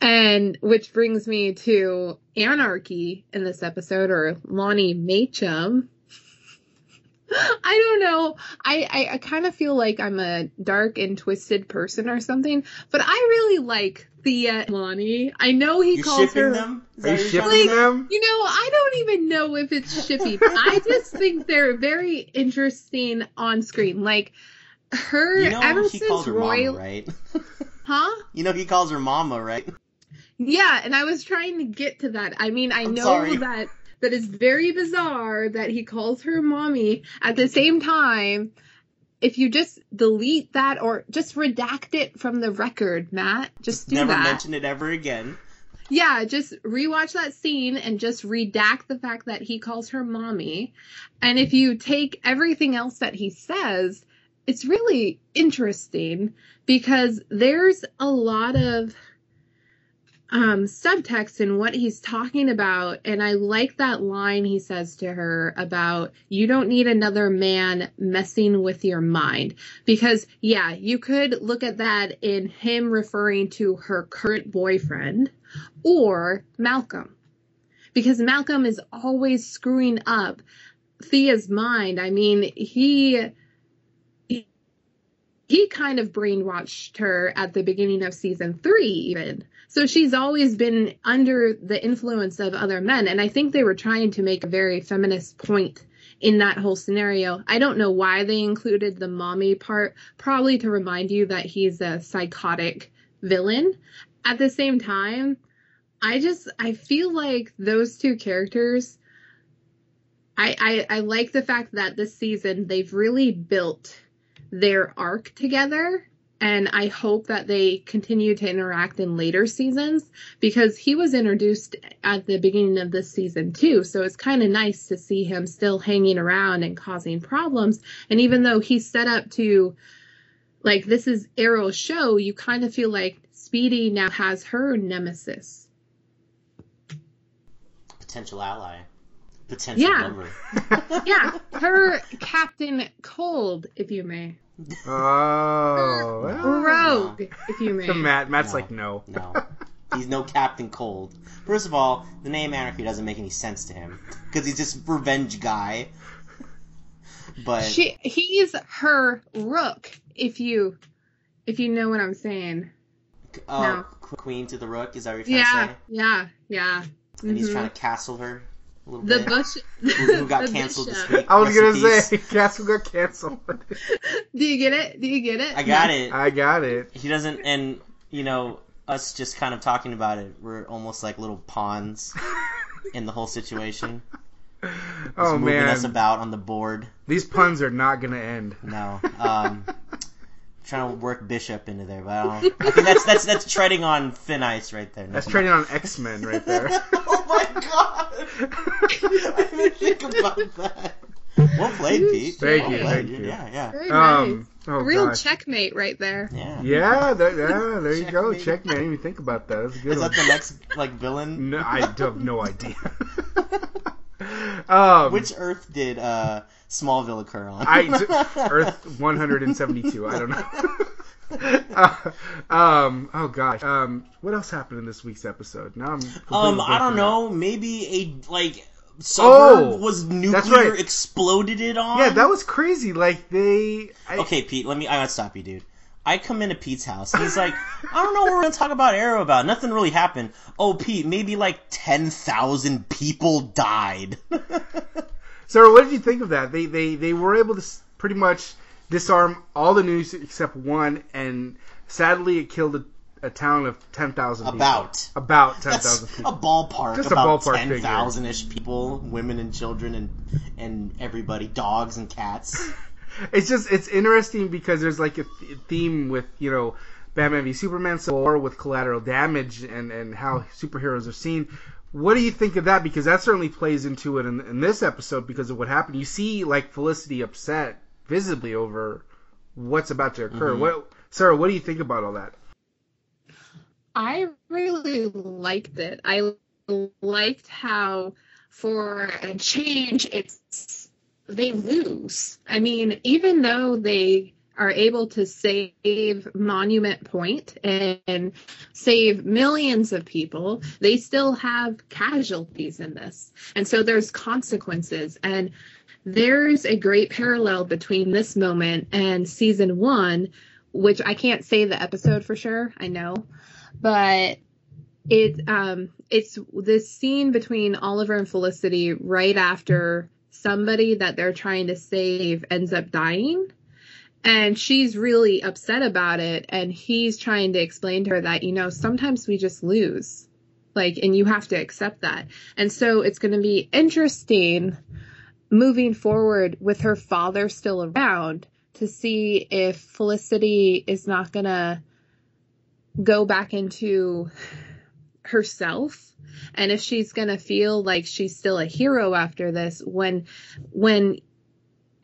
And which brings me to Anarchy in this episode or Lonnie Machin. I don't know. I, I, I kind of feel like I'm a dark and twisted person or something, but I really like Thea and uh, Lonnie. I know he You're calls shipping her. them? Are you that what you're shipping say? them? You know, I don't even know if it's shippy. I just think they're very interesting on screen. Like her You know ever he since calls her Roy, mama, right? huh? you know he calls her mama, right? Yeah, and I was trying to get to that. I mean, I I'm know sorry. that that is very bizarre that he calls her mommy. At the same time, if you just delete that or just redact it from the record, Matt, just do Never that. mention it ever again. Yeah, just rewatch that scene and just redact the fact that he calls her mommy. And if you take everything else that he says, it's really interesting because there's a lot of um, subtext in what he's talking about. And I like that line he says to her about, you don't need another man messing with your mind. Because, yeah, you could look at that in him referring to her current boyfriend or Malcolm. Because Malcolm is always screwing up Thea's mind. I mean, he he- kind of brainwashed her at the beginning of season 3 even. So she's always been under the influence of other men and I think they were trying to make a very feminist point in that whole scenario. I don't know why they included the mommy part, probably to remind you that he's a psychotic villain. At the same time, I just I feel like those two characters I, I I like the fact that this season they've really built their arc together and I hope that they continue to interact in later seasons because he was introduced at the beginning of this season too. So it's kind of nice to see him still hanging around and causing problems. And even though he's set up to, like, this is Arrow's show, you kind of feel like Speedy now has her nemesis. Potential ally. Potential Yeah. Yeah, her Captain Cold, if you may. Oh, well. Rogue, if you may. Matt. Matt's No. like no. No. He's no Captain Cold. First of all, the name Anarchy doesn't make any sense to him because he's just revenge guy. But She he's her rook, if you if you know what I'm saying. oh, no. Qu- Queen to the Rook is that what you're trying Yeah, to say? yeah, yeah. And he's Mhm. trying to castle her a little the bit. bush who, who got canceled this week? I was gonna peace. say Castle got canceled. Do you get it? Do you get it? I got No. it. I got it. He doesn't, and you know, us just kind of talking about it, we're almost like little pawns in the whole situation. Just Oh moving man, us about on the board. these puns are not gonna end. No, um, trying to work Bishop into there, but I don't. I think that's that's that's treading on thin ice right there. That's Never training on X Men right there. oh my god! I didn't think about that. Well played, Pete. Thank Well you, played, thank you. Yeah, yeah, Very nice. um, oh Real gosh. checkmate right there. yeah. Yeah, there, yeah, there you go. Checkmate. Checkmate. I didn't even think about that. That's a good Is one. that the next like villain? No, I have no idea. um, Which Earth did uh, Smallville occur on? I Earth 172. I don't know. uh, um. Oh gosh. Um. What else happened in this week's episode? Now I'm. Um, I don't blanking out. know. Maybe a like suburb Oh, was nuclear right. exploded it on. Yeah, that was crazy. Like they. I, Okay, Pete. Let me. I gotta stop you, dude. I come into Pete's house. And he's like, I don't know what we're gonna talk about Arrow about. Nothing really happened. Oh, Pete, maybe like ten thousand people died. So what did you think of that? They they they were able to pretty much disarm all the news except one, and sadly it killed a, a town of ten thousand. About. about ten thousand thousand a ballpark. Just a about ballpark ten thousand ish people, women and children, and and everybody, dogs and cats. It's just it's interesting because there's like a th- theme with you know Batman v Superman, Civil War with collateral damage and and how superheroes are seen. What do you think of that? Because that certainly plays into it in, in this episode because of what happened. You see like Felicity upset visibly over what's about to occur. Mhm. What, Sarah? What do you think about all that? I really liked it. I liked how, for a change, it's they lose. I mean, even though they are able to save Monument Point and save millions of people, they still have casualties in this. And so there's consequences. And there's a great parallel between this moment and season one, which I can't say the episode for sure, I know. But it um it's this scene between Oliver and Felicity right after somebody that they're trying to save ends up dying. And she's really upset about it. And he's trying to explain to her that you know sometimes we just lose. Like and you have to accept that. And so it's going to be interesting moving forward with her father still around to see if Felicity is not going to go back into herself and if she's going to feel like she's still a hero after this when when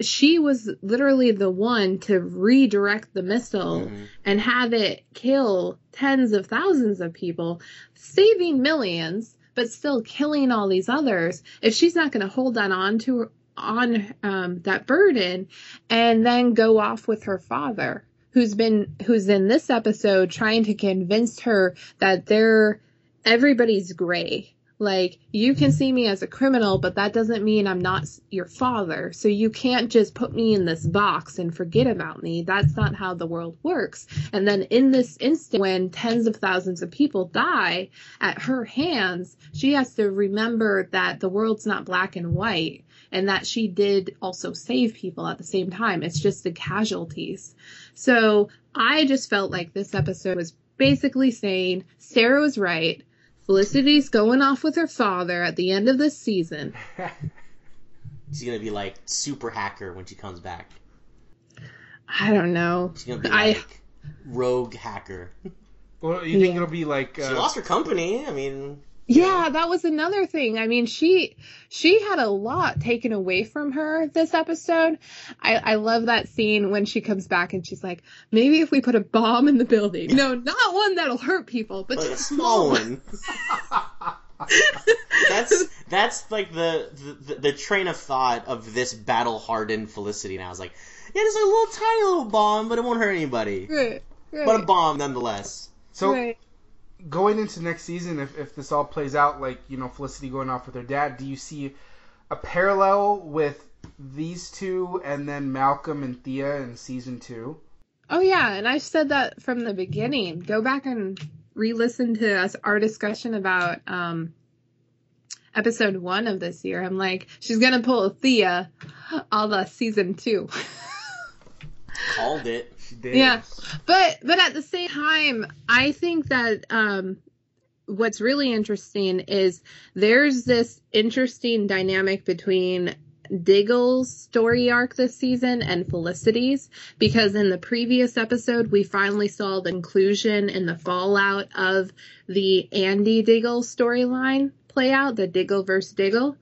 she was literally the one to redirect the missile Mhm. and have it kill tens of thousands of people, saving millions, but still killing all these others. If she's not going to hold that on to on um, that burden, and then go off with her father, who's been who's in this episode trying to convince her that they're everybody's gray. Like, you can mm-hmm. see me as a criminal, but that doesn't mean I'm not your father. So you can't just put me in this box and forget about me. That's not how the world works. And then in this instant, when tens of thousands of people die at her hands, she has to remember that the world's not black and white and that she did also save people at the same time. It's just the casualties. So I just felt like this episode was basically saying Sarah was right. Felicity's going off with her father at the end of this season. She's gonna be like super hacker when she comes back. I don't know. She's gonna be I like rogue hacker. Well, you think Yeah. it'll be like She uh, lost her company. I mean, Yeah, that was another thing. I mean, she she had a lot taken away from her this episode. I I love that scene when she comes back and she's like, maybe if we put a bomb in the building. No, not one that'll hurt people, but like a small one. that's that's like the, the the train of thought of this battle hardened Felicity. And I was like, yeah, just a little tiny little bomb, but it won't hurt anybody. Right, right, But a bomb nonetheless. so right. Going into next season, if, if this all plays out like you know Felicity going off with her dad, do you see a parallel with these two and then Malcolm and Thea in season two? Oh yeah, and I said that from the beginning. Go back and re-listen to us our discussion about um episode one of this year. I'm like, she's gonna pull a Thea, a la season two. Called it. She did. Yeah. but but at the same time, I think that um what's really interesting is there's this interesting dynamic between Diggle's story arc this season and Felicity's because in the previous episode we finally saw the inclusion and the fallout of the Andy Diggle storyline play out, the Diggle versus Diggle.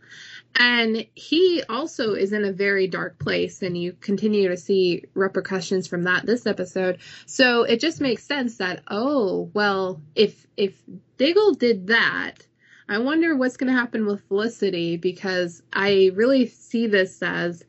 And he also is in a very dark place, and you continue to see repercussions from that this episode. So it just makes sense that oh well, if if Diggle did that, I wonder what's going to happen with Felicity because I really see this as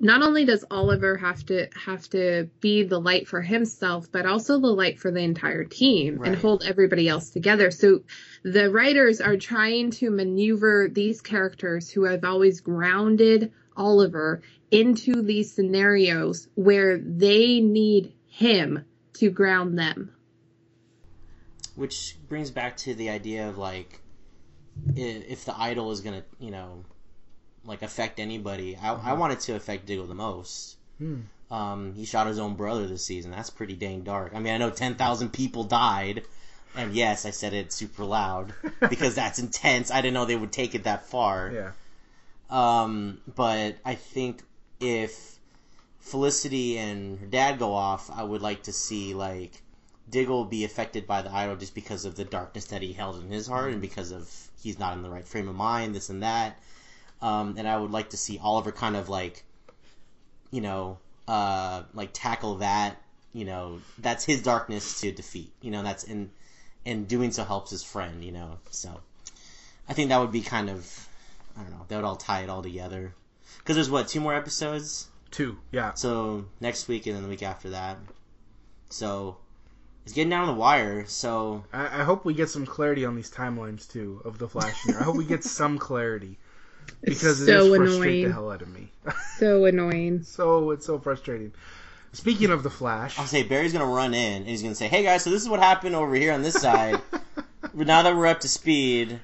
not only does Oliver have to have to be the light for himself, but also the light for the entire team and hold everybody else together. So the writers are trying to maneuver these characters who have always grounded Oliver into these scenarios where they need him to ground them. Which brings back to the idea of like, if the idol is gonna, you know, like affect anybody, I, I want it to affect Diggle the most. Hmm. Um, he shot his own brother this season. That's pretty dang dark. I mean, I know ten thousand people died, and yes, I said it super loud because that's intense. I didn't know they would take it that far. Yeah. Um, but I think if Felicity and her dad go off, I would like to see like Diggle be affected by the idol just because of the darkness that he held in his heart and because of he's not in the right frame of mind, this and that. Um, and I would like to see Oliver kind of like, you know, uh, like tackle that. You know, that's his darkness to defeat. You know, that's in, and doing so helps his friend. You know, so I think that would be kind of I don't know. That would all tie it all together. Because there's what two more episodes. Two. Yeah. So next week and then the week after that. So it's getting down the wire. So I, I hope we get some clarity on these timelines too of the Flash. Here. I hope we get some clarity because it is so frustrating annoying. the hell out of me. So annoying. so it's so frustrating. Speaking of the Flash, I'll say Barry's gonna run in and he's gonna say, "Hey guys, so this is what happened over here on this side. now that we're up to speed,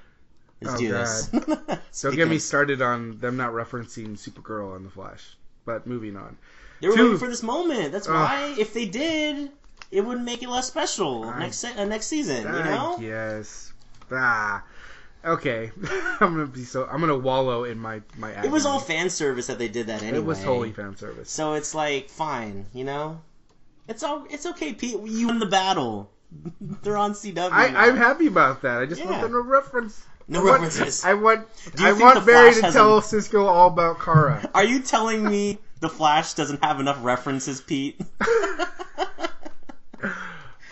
let's Oh, do this." don't get me started on them not referencing Supergirl on the Flash. But moving on. They were Two. waiting for this moment. That's Ugh. why. If they did, it would make it less special I- next se- uh, next season. You know. Yes. Ah. Okay. I'm gonna be so. I'm gonna wallow in my my. It was all fan service that they did that anyway. It was totally fan service. So it's like fine, you know. It's all it's okay, Pete. You won the battle. They're on cw I, i'm happy about that. I just want Yeah. them to reference. No I want- references. I want. Do you I think want the Barry to tell a- Cisco all about Kara. Are you telling me the Flash doesn't have enough references, Pete?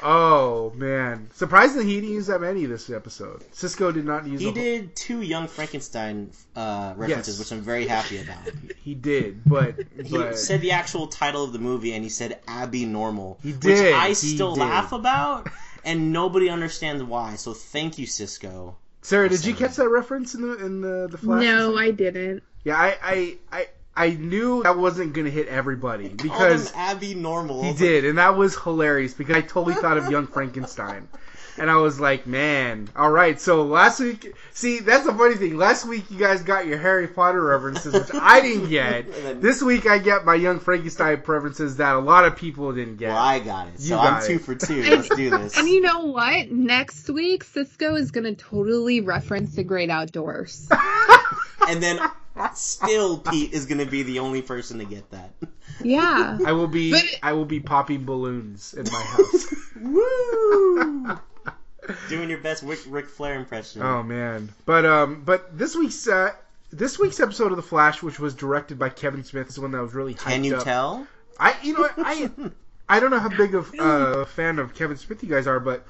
Oh man! Surprisingly, he didn't use that many this episode. Cisco did not use. he a whole- did two Young Frankenstein uh, references, Yes. which I'm very happy about. He did, but He but said the actual title of the movie, and he said Abby Normal, He which did, I he still did. laugh about, and nobody understands why. So thank you, Cisco. Sarah, did you catch that reference in the in the the Flash? No, I didn't. Yeah, I I I, I knew that wasn't gonna hit everybody Call because him Abby Normal. he did, and that was hilarious because I totally thought of Young Frankenstein. And I was like, man, all right. So last week, see, that's the funny thing. Last week you guys got your Harry Potter references, which I didn't get. This week I get my Young Frankenstein references that a lot of people didn't get. Well, I got it. You So got I'm two for two. Let's do this. And you know what? Next week, Cisco is going to totally reference the great outdoors. and then still Pete is gonna be the only person to get that. Yeah. I will be But- I will be popping balloons in my house. Woo! Doing your best Ric, Ric Flair impression. oh man. But um but this week's uh this week's episode of The Flash, which was directed by Kevin Smith, is one that was really hyped Can you up. tell? I you know I I don't know how big of uh, a fan of Kevin Smith you guys are, but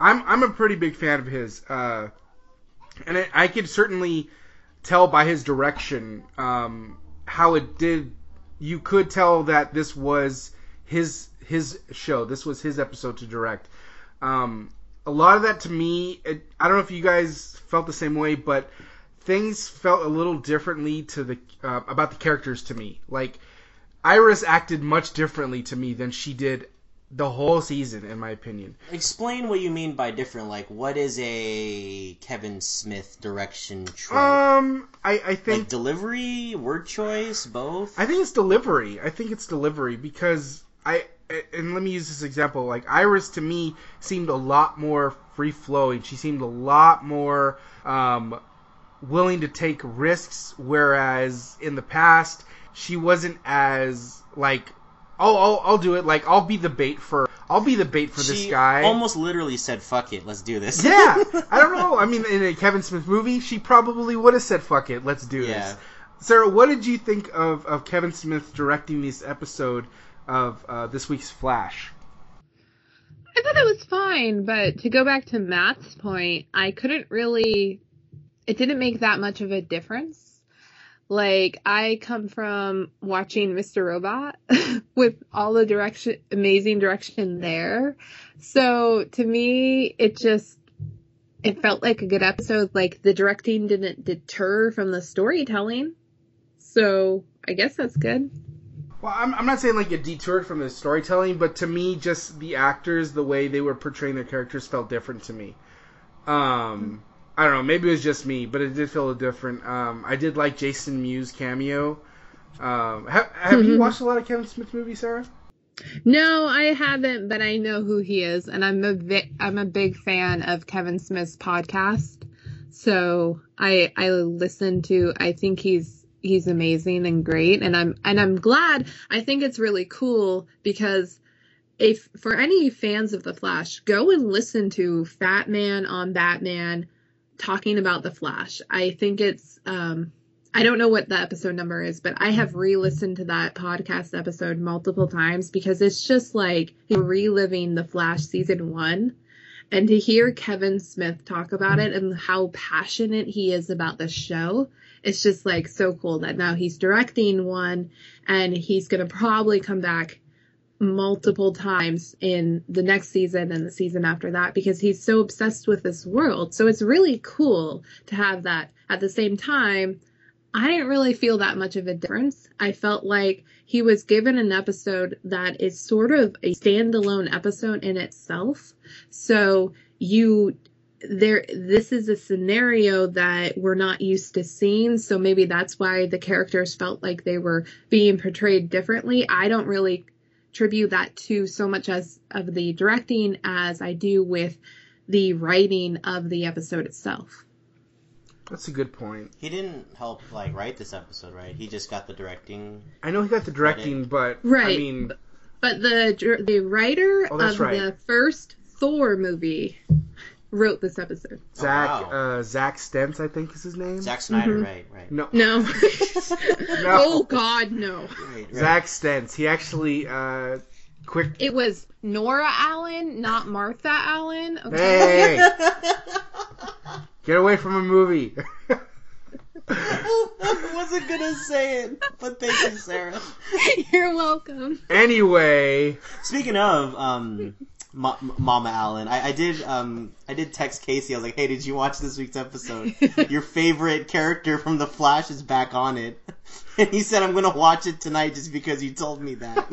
I'm I'm a pretty big fan of his. Uh, and I, I could certainly tell by his direction um, how it did. You could tell that this was his his show. This was his episode to direct. Um, a lot of that to me, it, I don't know if you guys felt the same way, but things felt a little differently to the uh, about the characters to me. Like Iris acted much differently to me than she did the whole season, in my opinion. Explain what you mean by different. Like, what is a Kevin Smith direction trope? Um, I, I like think delivery, word choice, both. I think it's delivery. I think it's delivery because I and let me use this example. Like Iris to me seemed a lot more free flowing. She seemed a lot more um, willing to take risks, whereas in the past she wasn't as like, oh, I'll, I'll do it. Like I'll be the bait for I'll be the bait for this guy. almost literally said, "Fuck it, let's do this." yeah, I don't know. I mean, in a Kevin Smith movie, she probably would have said, "Fuck it, let's do Yeah. this." Sarah, what did you think of, of Kevin Smith directing this episode of uh, this week's Flash? I thought it was fine, but to go back to Matt's point, I couldn't really. It didn't make that much of a difference. Like I come from watching Mr. Robot with all the direction, amazing direction there. So to me, it just it felt like a good episode. Like the directing didn't deter from the storytelling. So I guess that's good. Well, I'm, I'm not saying like it detoured from the storytelling, but to me, just the actors, the way they were portraying their characters felt different to me. Um, I don't know, maybe it was just me, but it did feel a different. Um, I did like Jason Mewes cameo. Um, have, have you watched a lot of Kevin Smith movies, Sarah? No, I haven't, but I know who he is, and I'm a vi- I'm a big fan of Kevin Smith's podcast. So I I listen to. I think he's he's amazing and great, and I'm and I'm glad. I think it's really cool because if for any fans of the Flash, go and listen to Fat Man on Batman talking about the Flash. I think it's um I don't know what the episode number is, but I have re-listened to that podcast episode multiple times because it's just like reliving the Flash season 1 and to hear Kevin Smith talk about it and how passionate he is about the show. It's just like so cool that now he's directing one and he's going to probably come back multiple times in the next season and the season after that because he's so obsessed with this world. So it's really cool to have that. At the same time, I didn't really feel that much of a difference. I felt like he was given an episode that is sort of a standalone episode in itself. So you there this is a scenario that we're not used to seeing so maybe that's why the characters felt like they were being portrayed differently i don't really attribute that to so much as of the directing as i do with the writing of the episode itself That's a good point. He didn't help like write this episode, right? He just got the directing. I know he got the directing, but right. I mean, But the the writer Oh, of right. the first Thor movie wrote this episode. Zach wow. uh, Zach Stentz, I think is his name. Zach Snyder, Mhm. right? Right. No, No. Oh God, no. Right, right. Zach Stentz. He actually uh, quick. It was Nora Allen, not Martha Allen. Okay. Hey, get away from a movie. I wasn't gonna say it, but thank you, Sarah. You're welcome. anyway, Speaking of um, Ma- Mama Allen, I, I did um, I did text Casey. I was like, "Hey, did you watch this week's episode? Your favorite character from The Flash is back on it." And he said, "I'm gonna watch it tonight just because you told me that."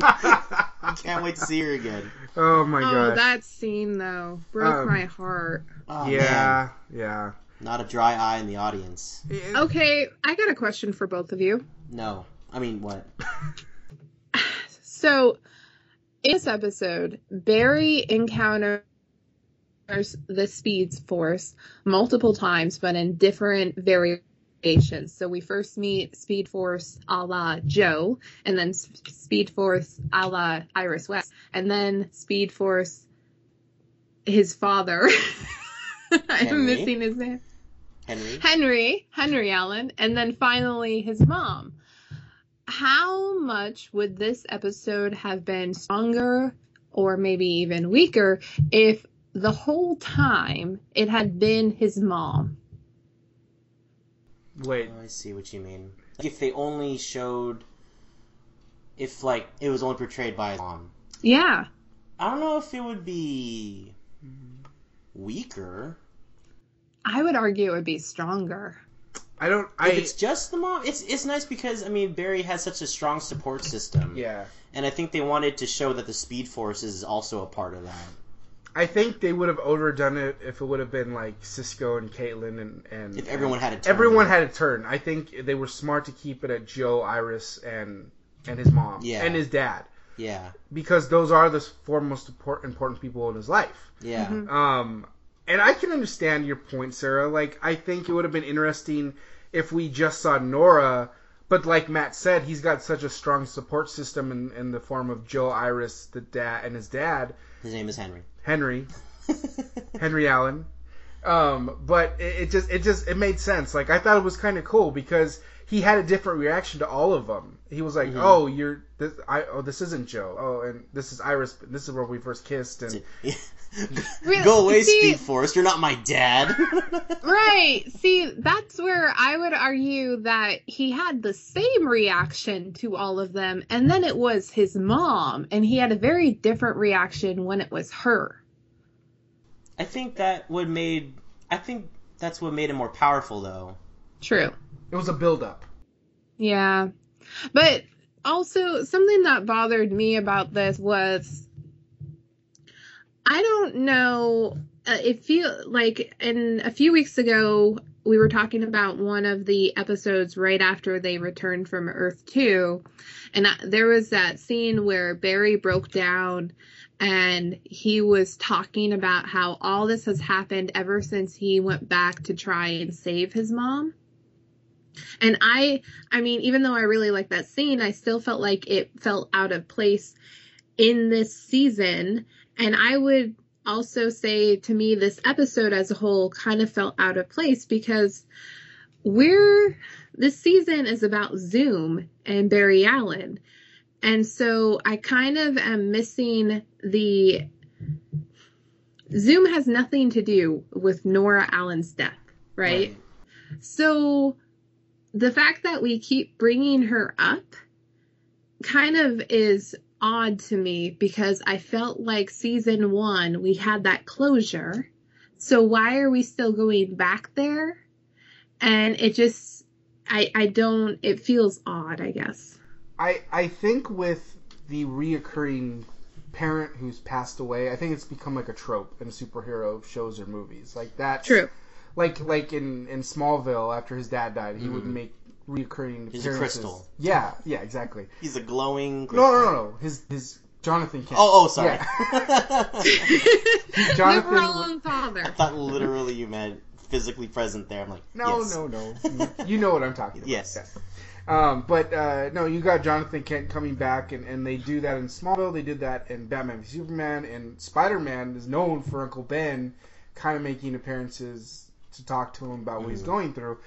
I can't wait to see her again. oh my god! oh, gosh. that scene though broke Um, my heart. Oh, man. yeah, yeah. not a dry eye in the audience. Okay, I got a question for both of you. No, I mean what? So, in this episode, Barry encounters the Speeds Force multiple times, but in different variations variations. So we first meet Speed Force a la Joe, and then Speed Force a la Iris West, and then Speed Force his father. I'm missing his name. Henry. Henry, Henry Allen, and then finally his mom. How much would this episode have been stronger or maybe even weaker if the whole time it had been his mom? Wait, Oh, I see what you mean. Like if they only showed, if like it was only portrayed by his mom, Yeah. I don't know if it would be weaker. I would argue it would be stronger. I don't. If I it's just the mom, it's it's nice because I mean Barry has such a strong support system. yeah. and I think they wanted to show that the Speed Force is also a part of that. I think they would have overdone it if it would have been like Cisco and Caitlin and and If everyone had a turn. everyone had a turn. I think they were smart to keep it at Joe, Iris, and and his mom Yeah. and his dad Yeah, because those are the four most important important people in his life. yeah, Mhm. Um, and I can understand your point, Sarah. Like, I think it would have been interesting if we just saw Nora, but like Matt said, he's got such a strong support system in, in the form of Joe, Iris, the dad, and his dad, His name is Henry. Henry, Henry Allen. Um, but it, it just, it just, it made sense. Like, I thought it was kind of cool because he had a different reaction to all of them. He was like, Mhm. "Oh, you're, this, I, oh, this isn't Joe. Oh, and this is Iris. This is where we first kissed." And Really- Go away, see- Speed Force. You're not my dad. Right. See, that's where I would argue that he had the same reaction to all of them, and then it was his mom, and he had a very different reaction when it was her. I think that would made. I think that's what made him more powerful, though. True. it was a build up. Yeah. But also, something that bothered me about this was I don't know. Uh, it feel like in a few weeks ago we were talking about one of the episodes right after they returned from Earth 2 and I, there was that scene where Barry broke down and he was talking about how all this has happened ever since he went back to try and save his mom. And I I mean, even though I really like that scene, I still felt like it felt out of place in this season. And I would also say to me, this episode as a whole kind of felt out of place because we're, this season is about Zoom and Barry Allen. And so I kind of am missing the, Zoom has nothing to do with Nora Allen's death, right? So the fact that we keep bringing her up kind of is odd to me because I felt like season one we had that closure. So why are we still going back there? And it just, I, I don't, it feels odd, I guess. I I think with the reoccurring parent who's passed away, I think it's become like a trope in superhero shows or movies. Like that. True. Like like in in Smallville, after his dad died, he would Mhm. make reoccurring He's a appearances. crystal. Yeah, yeah, exactly. He's a glowing. No, no, no, no. His his Jonathan Kent. Oh, oh, sorry. Jonathan- Live own father. I thought literally you meant physically present there. I'm like, No, yes. no, no. You know what I'm talking about. Yes. Um, but uh, no, you got Jonathan Kent coming back, and, and they do that in Smallville. They did that in Batman v Superman, and Spider Man is known for Uncle Ben kind of making appearances to talk to him about what he's Mhm. going through.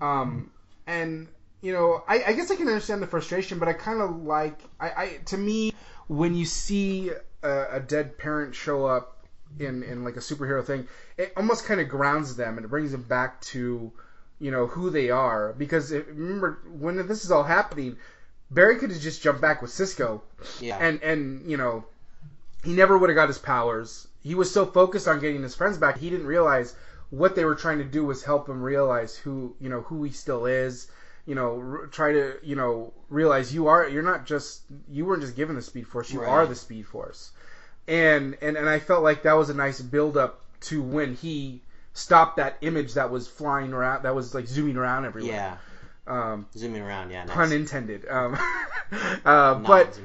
Um, and you know, I, I guess I can understand the frustration, but I kind of like I, I to me when you see a, a dead parent show up in in like a superhero thing, it almost kind of grounds them and it brings them back to you know who they are. Because if, remember when this is all happening barry could have just jumped back with cisco. Yeah. and and you know he never would have got his powers. He was so focused on getting his friends back he didn't realize what they were trying to do was help him realize who you know who he still is you know r- try to you know realize you are you're not just you weren't just given the speed force you Right. are the speed force and and and i felt like that was a nice build up to when he stopped that image that was flying around that was like zooming around everywhere yeah. um Zooming around. Yeah. Nice. pun intended. Um, uh, but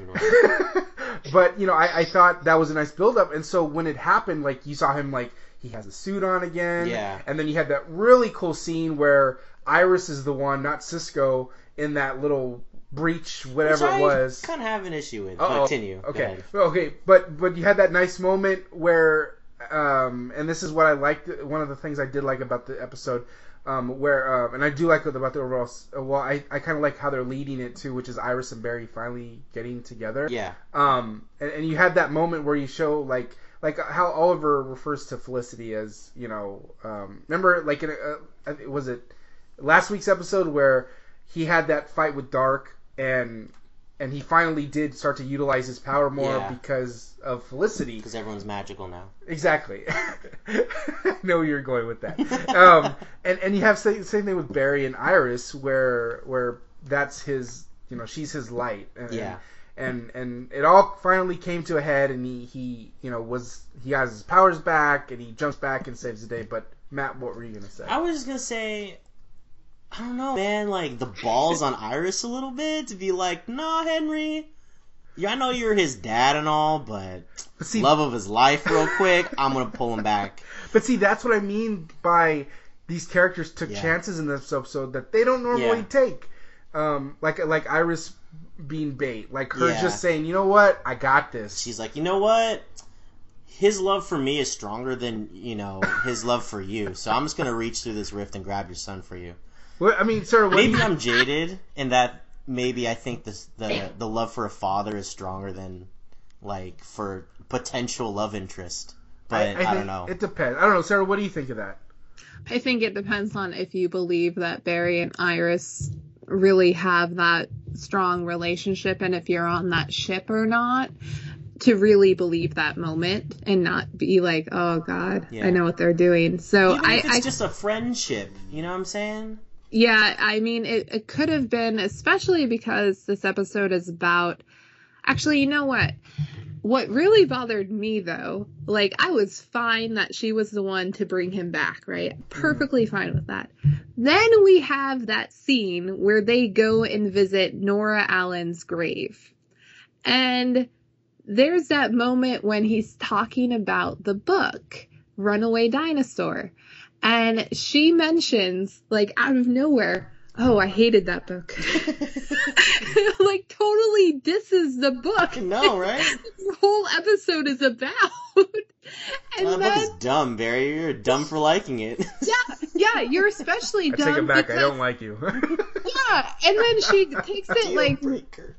but you know, I, I thought that was a nice build up, and so when it happened, like you saw him like he has a suit on again, Yeah. and then you had that really cool scene where Iris is the one, not Cisco, in that little breach, whatever it was. I kind of have an issue with. Uh-oh. Continue. Okay. Okay, but but you had that nice moment where, um, and this is what I liked. One of the things I did like about the episode, um, where, um, and I do like about the overall. Well, I I kind of like how they're leading it too, which is Iris and Barry finally getting together. Yeah. Um, and, and you had that moment where you show like like how Oliver refers to Felicity as you know, um, remember like in a, uh, was it last week's episode where he had that fight with Darhk and and he finally did start to utilize his power more Yeah. because of Felicity. Because everyone's magical now. Exactly. I know where you're going with that. Um, and and you have same, same thing with Barry and Iris, where where that's his, you know, she's his light. And, Yeah. And and it all finally came to a head, and he he you know was he has his powers back, and he jumps back and saves the day. But Matt, what were you gonna say? I was just gonna say, I don't know, man. Like the balls on Iris a little bit to be like, nah, Henry. Yeah, I know you're his dad and all, but But see, love of his life, real quick. I'm gonna pull him back. But see, that's what I mean by these characters took Yeah. chances in this episode that they don't normally Yeah. take. Um, like like Iris being bait, like her Yeah. just saying, you know what, I got this. She's like, you know what? His love for me is stronger than you know his love for you. So I'm just gonna reach through this rift and grab your son for you. What, I mean, Sarah, Maybe you- I'm jaded in that maybe I think this, the the love for a father is stronger than like for potential love interest. But I, think don't know. It depends. I don't know, Sarah. What do you think of that? I think it depends on if you believe that Barry and Iris really have that strong relationship and if you're on that ship or not to really believe that moment and not be like, oh God, Yeah. I know what they're doing. So Even I, if it's I just a friendship, you know what I'm saying? Yeah, I mean, it, it could have been, especially because this episode is about. Actually, you know what? What really bothered me, though, like, I was fine that she was the one to bring him back, right? Mm-hmm. Perfectly fine with that. Then we have that scene where they go and visit Nora Allen's grave. And there's that moment when he's talking about the book, Runaway Dinosaur. And she mentions, like, out of nowhere, oh, I hated that book. like, totally disses the book. No, right? The whole episode is about. and Well, that then, book is dumb, Barry. You're dumb for liking it. yeah, yeah, you're especially I dumb take it back. I don't like you. Yeah, and then she takes it like Deal-breaker.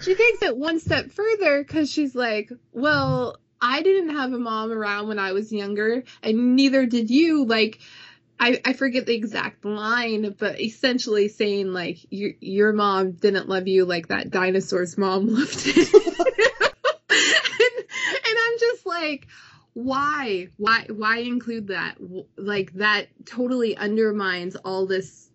she takes it one step further because she's like, well, I didn't have a mom around when I was younger, and neither did you. Like, I, I forget the exact line, but essentially saying like your your mom didn't love you like that dinosaur's mom loved it. and, and I'm just like, why, why, why include that? Like that totally undermines all this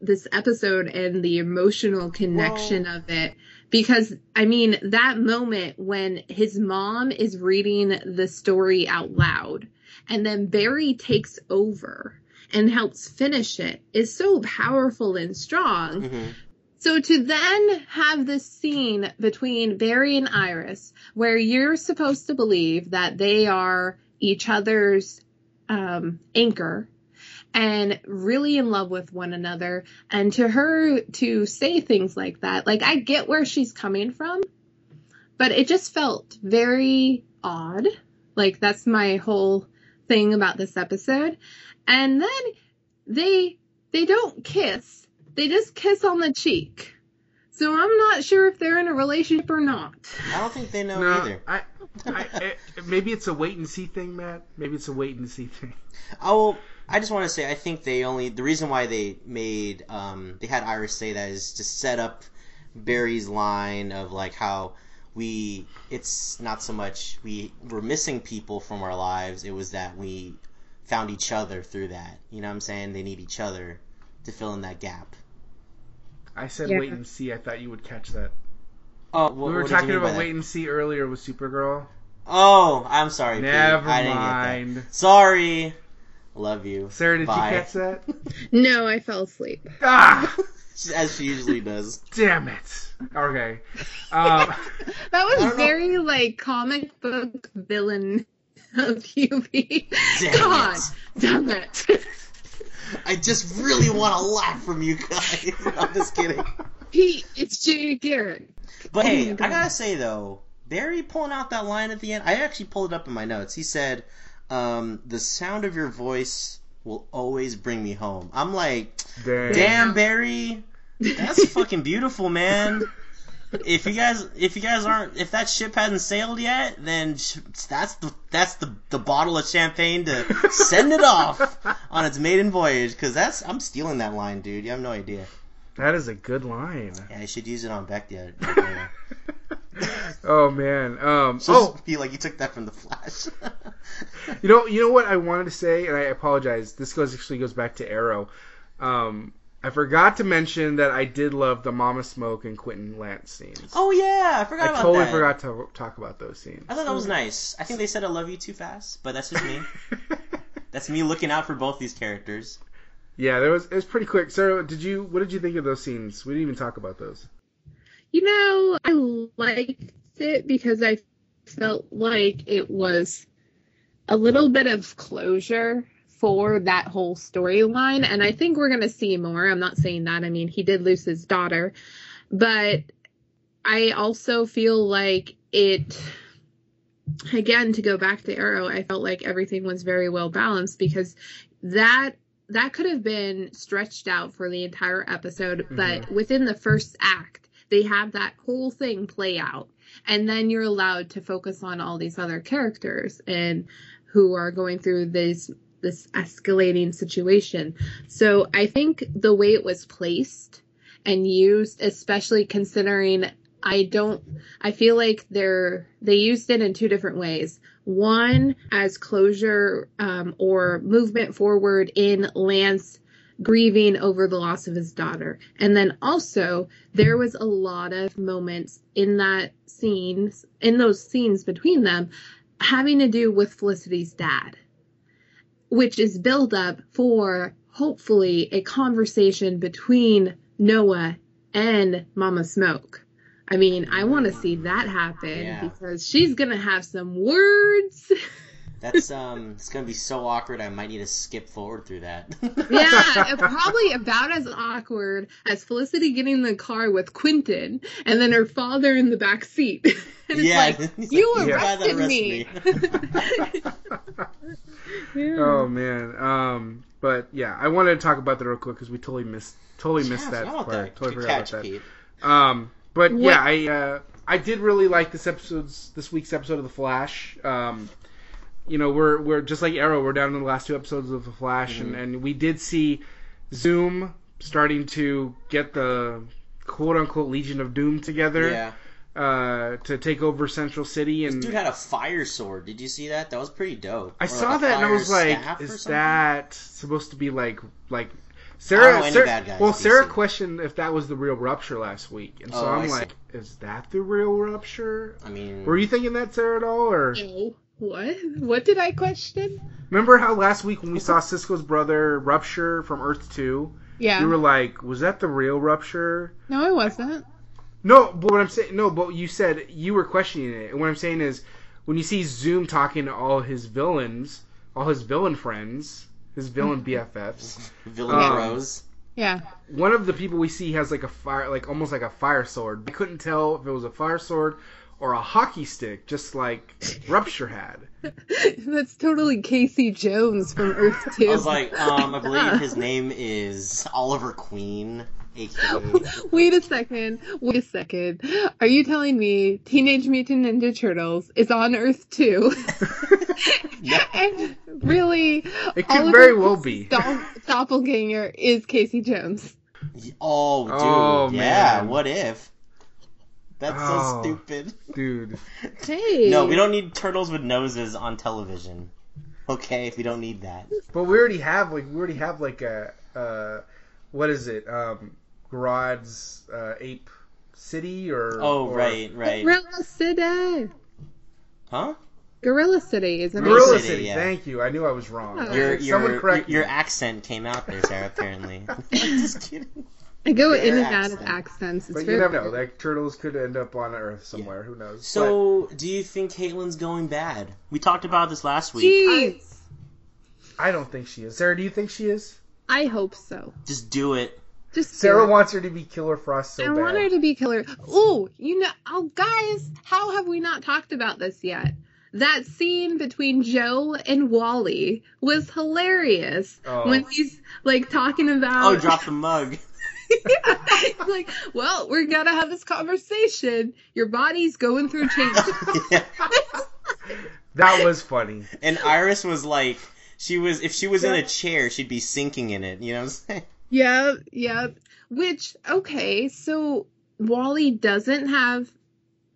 this episode and the emotional connection of it because I mean that moment when his mom is reading the story out loud and then Barry takes over and helps finish it is so powerful and strong. Mhm. So to then have this scene between Barry and Iris where you're supposed to believe that they are each other's um, anchor and really in love with one another and to her to say things like that like i get where she's coming from but it just felt very odd like that's my whole thing about this episode and then they they don't kiss they just kiss on the cheek so i'm not sure if they're in a relationship or not I don't think they know no, either. I, I, I, maybe it's a wait and see thing, Matt. Maybe it's a wait and see thing. Oh, I just want to say I think they only the reason why they made um they had Iris say that is to set up Barry's line of like how we it's not so much we were missing people from our lives it was that we found each other through that you know what i'm saying they need each other to fill in that gap I said Yeah. wait and see. I thought you would catch that. oh we were talking about wait and see earlier with Supergirl. oh i'm sorry Pete. Never I didn't mind. get that. sorry love you Sarah, did Bye. you catch that? no i fell asleep ah, as she usually does damn it. Okay. Um, That was don't know. very like comic book villain of UV. Damn God it. damn it. I just really want to laugh from you guys. I'm just kidding. Pete, it's Jay Garrick. But Oh hey, my I gotta say though, Barry pulling out that line at the end, I actually pulled it up in my notes. He said, um, "The sound of your voice will always bring me home." I'm like, Dang. damn, Barry, that's fucking beautiful, man. If you guys, if you guys aren't, if that ship hasn't sailed yet, then sh- that's the that's the the bottle of champagne to send it off on its maiden voyage. Because that's I'm stealing that line, dude. You have no idea. That is a good line. Yeah, I should use it on Beck the other day. Oh man. Um. So Oh, feel like you took that from the Flash. you know, you know what I wanted to say, and I apologize. This goes actually goes back to Arrow. Um, I forgot to mention that I did love the Mama Smoak and Quentin Lance scenes. oh yeah, I forgot I about totally that. forgot to talk about those scenes. I thought that was nice. I think they said I love you too fast, but that's just me. that's me looking out for both these characters. yeah, there was it was pretty quick. Sarah, did you what did you think of those scenes? We didn't even talk about those. You know, I liked it because I felt like it was a little bit of closure for that whole storyline. And I think we're going to see more. I'm not saying that. I mean, he did lose his daughter. But I also feel like it, again, to go back to Arrow, I felt like everything was very well balanced because that that could have been stretched out for the entire episode, but mm-hmm. within the first act, they have that whole thing play out. And then you're allowed to focus on all these other characters and who are going through this this escalating situation. So I think the way it was placed and used, especially considering I don't I feel like they're they used it in two different ways. One as closure um, or movement forward in Lance grieving over the loss of his daughter. And then also there was a lot of moments in that scenes in those scenes between them having to do with Felicity's dad, which is build up for hopefully a conversation between Noah and Mama Smoak. I mean, I want to see that happen Yeah. because she's going to have some words. That's um, it's gonna be so awkward. I might need to skip forward through that. Yeah, probably about as awkward as Felicity getting in the car with Quentin and then her father in the back seat. and it's yeah, like, he's you "You guys arrested arrested me. Yeah. Oh man. Um. But yeah, I wanted to talk about that real quick because we totally missed totally missed that part. that. Totally Good forgot catch, about that. Pete. Um, but What- yeah, I uh, I did really like this episode's this week's episode of the Flash. Um, you know, we're we're just like Arrow. We're down in the last two episodes of the Flash, and, and we did see Zoom starting to get the quote unquote Legion of Doom together Yeah, uh, to take over Central City. And dude had a fire sword. Did you see that? That was pretty dope. I Or saw a that and I was like, is that supposed to be like like I Sarah? don't know any Sarah bad guys well, Sarah questioned if that was the real Rupture last week, and so Oh, I'm I see. like, is that the real Rupture? I mean, Were you thinking that, Sarah, at all? Or No. What? What did I question? remember how last week when we saw Cisco's brother Rupture from Earth Two, Yeah. you were like, was that the real Rupture? no, it wasn't. No, but what I'm saying, no, but you said you were questioning it, and what I'm saying is, when you see Zoom talking to all his villains, all his villain friends, his villain BFFs, villain Um, bros. Yeah. one of the people we see has like a fire, like almost like a fire sword. We couldn't tell if it was a fire sword or a hockey stick, just like Rupture had. That's totally Casey Jones from Earth 2. I was like, um, I believe his name is Oliver Queen, aka. Wait a second. Wait a second. Are you telling me Teenage Mutant Ninja Turtles is on Earth 2? and really, It could very well be. Dopp- Doppelganger is Casey Jones. Oh, dude. Oh, yeah, man. what if? That's Oh. so stupid. Dude, Hey. No, we don't need turtles with noses on television. Okay, if we don't need that. but we already have like we already have like a uh, what is it? Um, Grodd's uh, Ape City or Oh, or- right, right. Gorilla City. Huh? Gorilla City, isn't Gorilla Gorilla? City, City. yeah. Thank you. I knew I was wrong. Oh. Your, Someone your, correct your me. accent came out there, Sarah, apparently. Just kidding. I go Their in and out of accents. It's But you never know. Like turtles could end up on Earth somewhere. Who knows? So, do you think Caitlin's going bad? We talked about this last week. Jeez. But I don't think she is. Sarah, do you think she is? I hope so. Just do it. Just do Sarah it. wants her to be Killer Frost so I bad. want her to be killer. Oh, you know, oh guys, how have we not talked about this yet? That scene between Joe and Wally was hilarious. Oh. When he's like talking about Oh, drop the mug. He's like, well, we're gonna have this conversation. Your body's going through change. Yeah. That was funny. And Iris was like, she was if she was in a chair, she'd be sinking in it. You know what I'm saying? yep, yep. Which, okay, so Wally doesn't have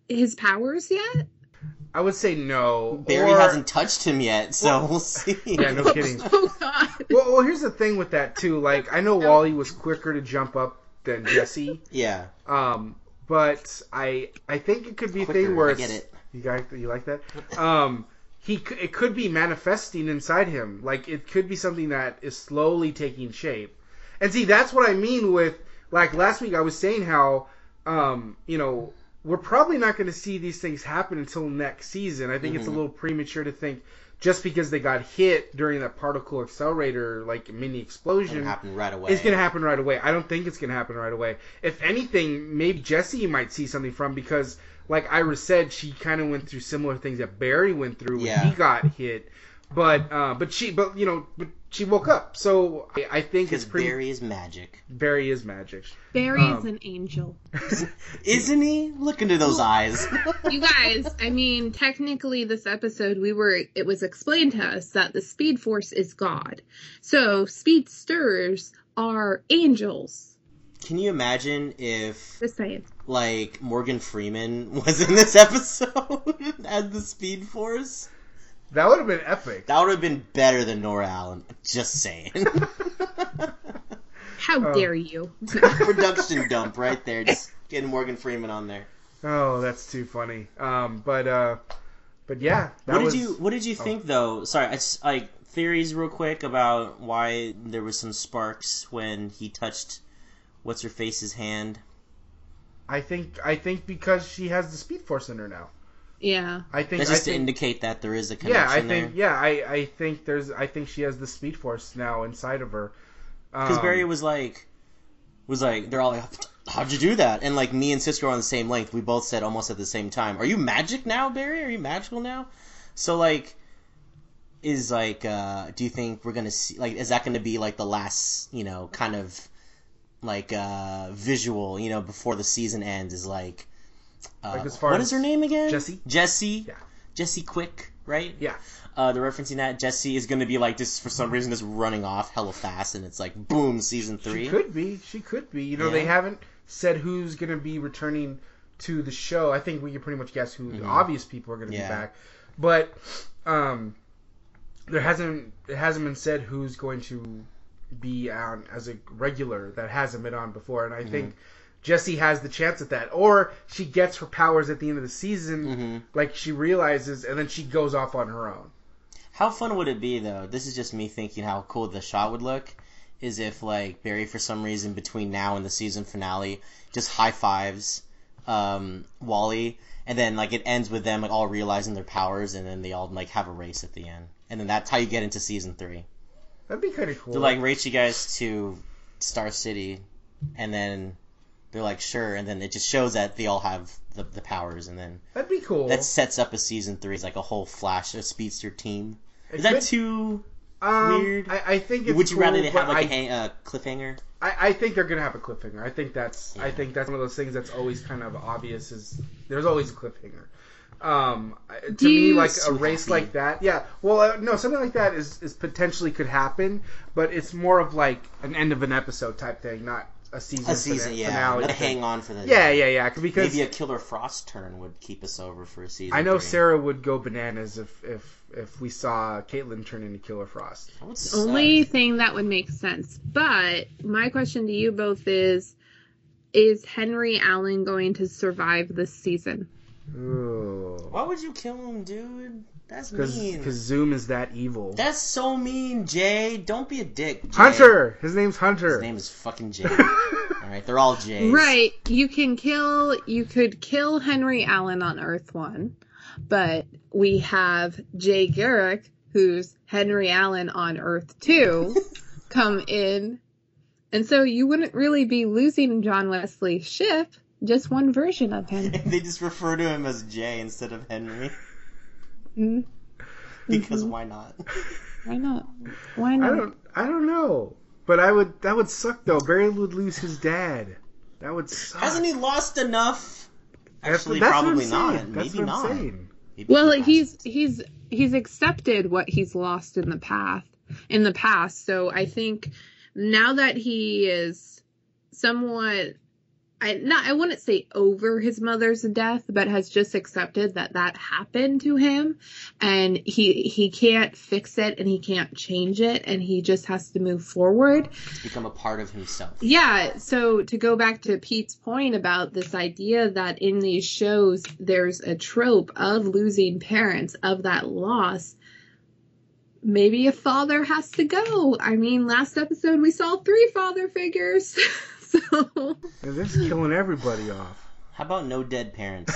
his powers yet? I would say no. Barry or- hasn't touched him yet, so we'll see. Yeah, no kidding. Oh god. Well, well, here's the thing with that too. Like, I know Wally was quicker to jump up than Jesse. Yeah. Um, but I I think it could be a thing where I get it. you got you like that. Um, he it could be manifesting inside him. Like it could be something that is slowly taking shape. And see, that's what I mean with like last week. I was saying how um, you know we're probably not going to see these things happen until next season. I think it's a Mhm. little premature to think just because they got hit during that particle accelerator like mini explosion It happened right away. it's gonna happen right away. I don't think it's gonna happen right away. If anything, maybe Jesse might see something from because, like Iris said, she kind of went through similar things that Barry went through when Yeah. he got hit. But uh, but she but you know but she woke up. So I, I think Because it's pretty. Barry is magic. Barry is magic. Barry's Um, an angel. Isn't he? Look into those eyes. You guys, I mean, technically this episode we were it was explained to us that the Speed Force is God. So speedsters are angels. Can you imagine if Just saying. like Morgan Freeman was in this episode as the Speed Force? That would have been epic. That would have been better than Nora Allen. Just saying. How Oh. dare you? Production dump right there. Just getting Morgan Freeman on there. Oh, that's too funny. Um, but uh, but yeah, that what was. did you What did you oh. think though? Sorry, I just, like theories real quick about why there was some sparks when he touched what's her face's hand. I think I think because she has the Speed Force in her now. Yeah. I think That's I just to indicate that there is a connection Yeah, I there. think yeah, I, I think there's I think she has the Speed Force now inside of her. Because Um, Barry was like, was like, they're all like, how'd you do that? And like me and Cisco are on the same length. We both said almost at the same time, are you magic now, Barry? Are you magical now? So like, is like, uh, do you think we're gonna see like, is that gonna be like the last, you know, kind of like uh visual, you know, before the season ends? Is like, uh, Like, as far what as is her name again? Jessie? Jesse. Yeah. Jesse Quick, right? Yeah. uh, they're referencing that Jesse is going to be like just for some reason just running off hella fast, and it's like boom, season three. She could be. She could be. You know, they haven't said who's going to be returning to the show. I think we can pretty much guess who the Mhm. obvious people are going to Yeah. be back. But um, there hasn't it hasn't been said who's going to be on as a regular that hasn't been on before. And I Mm-hmm. think Jesse has the chance at that, or she gets her powers at the end of the season, hmm like she realizes, and then she goes off on her own. How fun would it be though? This is just me thinking how cool the shot would look. Is if like Barry for some reason between now and the season finale just high fives um, Wally, and then like it ends with them like all realizing their powers, and then they all like have a race at the end, and then that's how you get into season three. That'd be kind of cool. They're like race you guys to Star City, and then they're like sure, and then it just shows that they all have the, the powers, and then That'd be cool. that sets up a season three. It's like a whole Flash, a speedster team. It Is that could- too um, weird? I, I think it's Would you cool, rather they have like I, a hang, uh, cliffhanger? I, I think they're gonna have a cliffhanger. I think that's I think that's one of those things that's always kind of obvious. Is there's always a cliffhanger. Um, to Do me, like a race happy. like that, yeah. Well, uh, no, something like that is is potentially could happen, but it's more of like an end of an episode type thing, not a season. A season, fina- yeah. finale Gotta thing. hang on for the Yeah, yeah, yeah. Because Maybe a Killer Frost turn would keep us over for a season. I know three. Sarah would go bananas if if if we saw Caitlin turn into Killer Frost. That would suck. Only thing that would make sense. But my question to you both is is Henry Allen going to survive this season? Ooh. Why would you kill him, dude? That's Because mean. Zoom is that evil. That's so mean, Jay. Don't be a dick. Jay. Hunter. His name's Hunter. His name is fucking Jay. All right, they're all Jays. Right. You can kill you could kill Henry Allen on Earth 1, but we have Jay Garrick who's Henry Allen on Earth 2. come in. And so you wouldn't really be losing John Wesley Shipp, just one version of him. they just refer to him as Jay instead of Henry Mm, because Mhm. why not? Why not? Why I not? don't. I don't know. But I would. That would suck though. Barry would lose his dad. That would suck. Hasn't he lost enough? That's- Actually, that's what probably not. saying. That's Maybe what I'm not. saying. Maybe Well, he he's he's he's accepted what he's lost in the past in the past. So I think now that he is somewhat I not I wouldn't say over his mother's death, but has just accepted that that happened to him and he he can't fix it and he can't change it and he just has to move forward. It's become a part of himself. Yeah, so to go back to Pete's point about this idea that in these shows there's a trope of losing parents, of that loss, maybe a father has to go. I mean, last episode we saw three father figures. so, And This is killing everybody off. How about no dead parents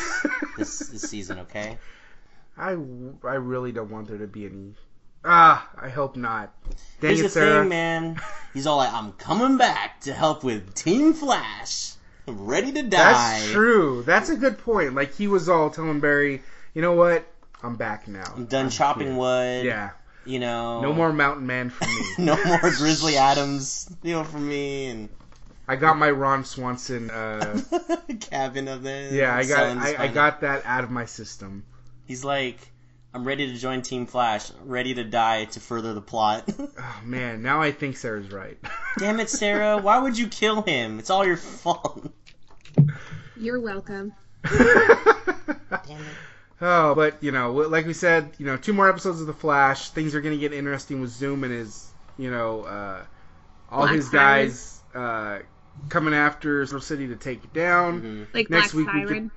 this this season? Okay. I, I really don't want there to be any. Ah, I hope not. Dang Here's it, the Sarah. thing, man. He's all like, "I'm coming back to help with Team Flash. I'm ready to die." That's true. That's a good point. Like he was all telling Barry, you know what? I'm back now. I'm done I'm chopping here." wood. Yeah. You know. No more Mountain Man for me. no more Grizzly Adams. You know, for me and I got my Ron Swanson. Uh, cabin of there. yeah, I got I, I got that out of my system. He's like, I'm ready to join Team Flash, ready to die to further the plot. Oh man, now I think Sarah's right. Damn it, Sarah! Why would you kill him? It's all your fault. you're welcome. Damn it. Oh, but you know, like we said, you know, two more episodes of the Flash. Things are gonna get interesting with Zoom and his, you know, uh, all Black his guys uh, coming after Central City to take it down. Mhm. Like Next Black week we Siren.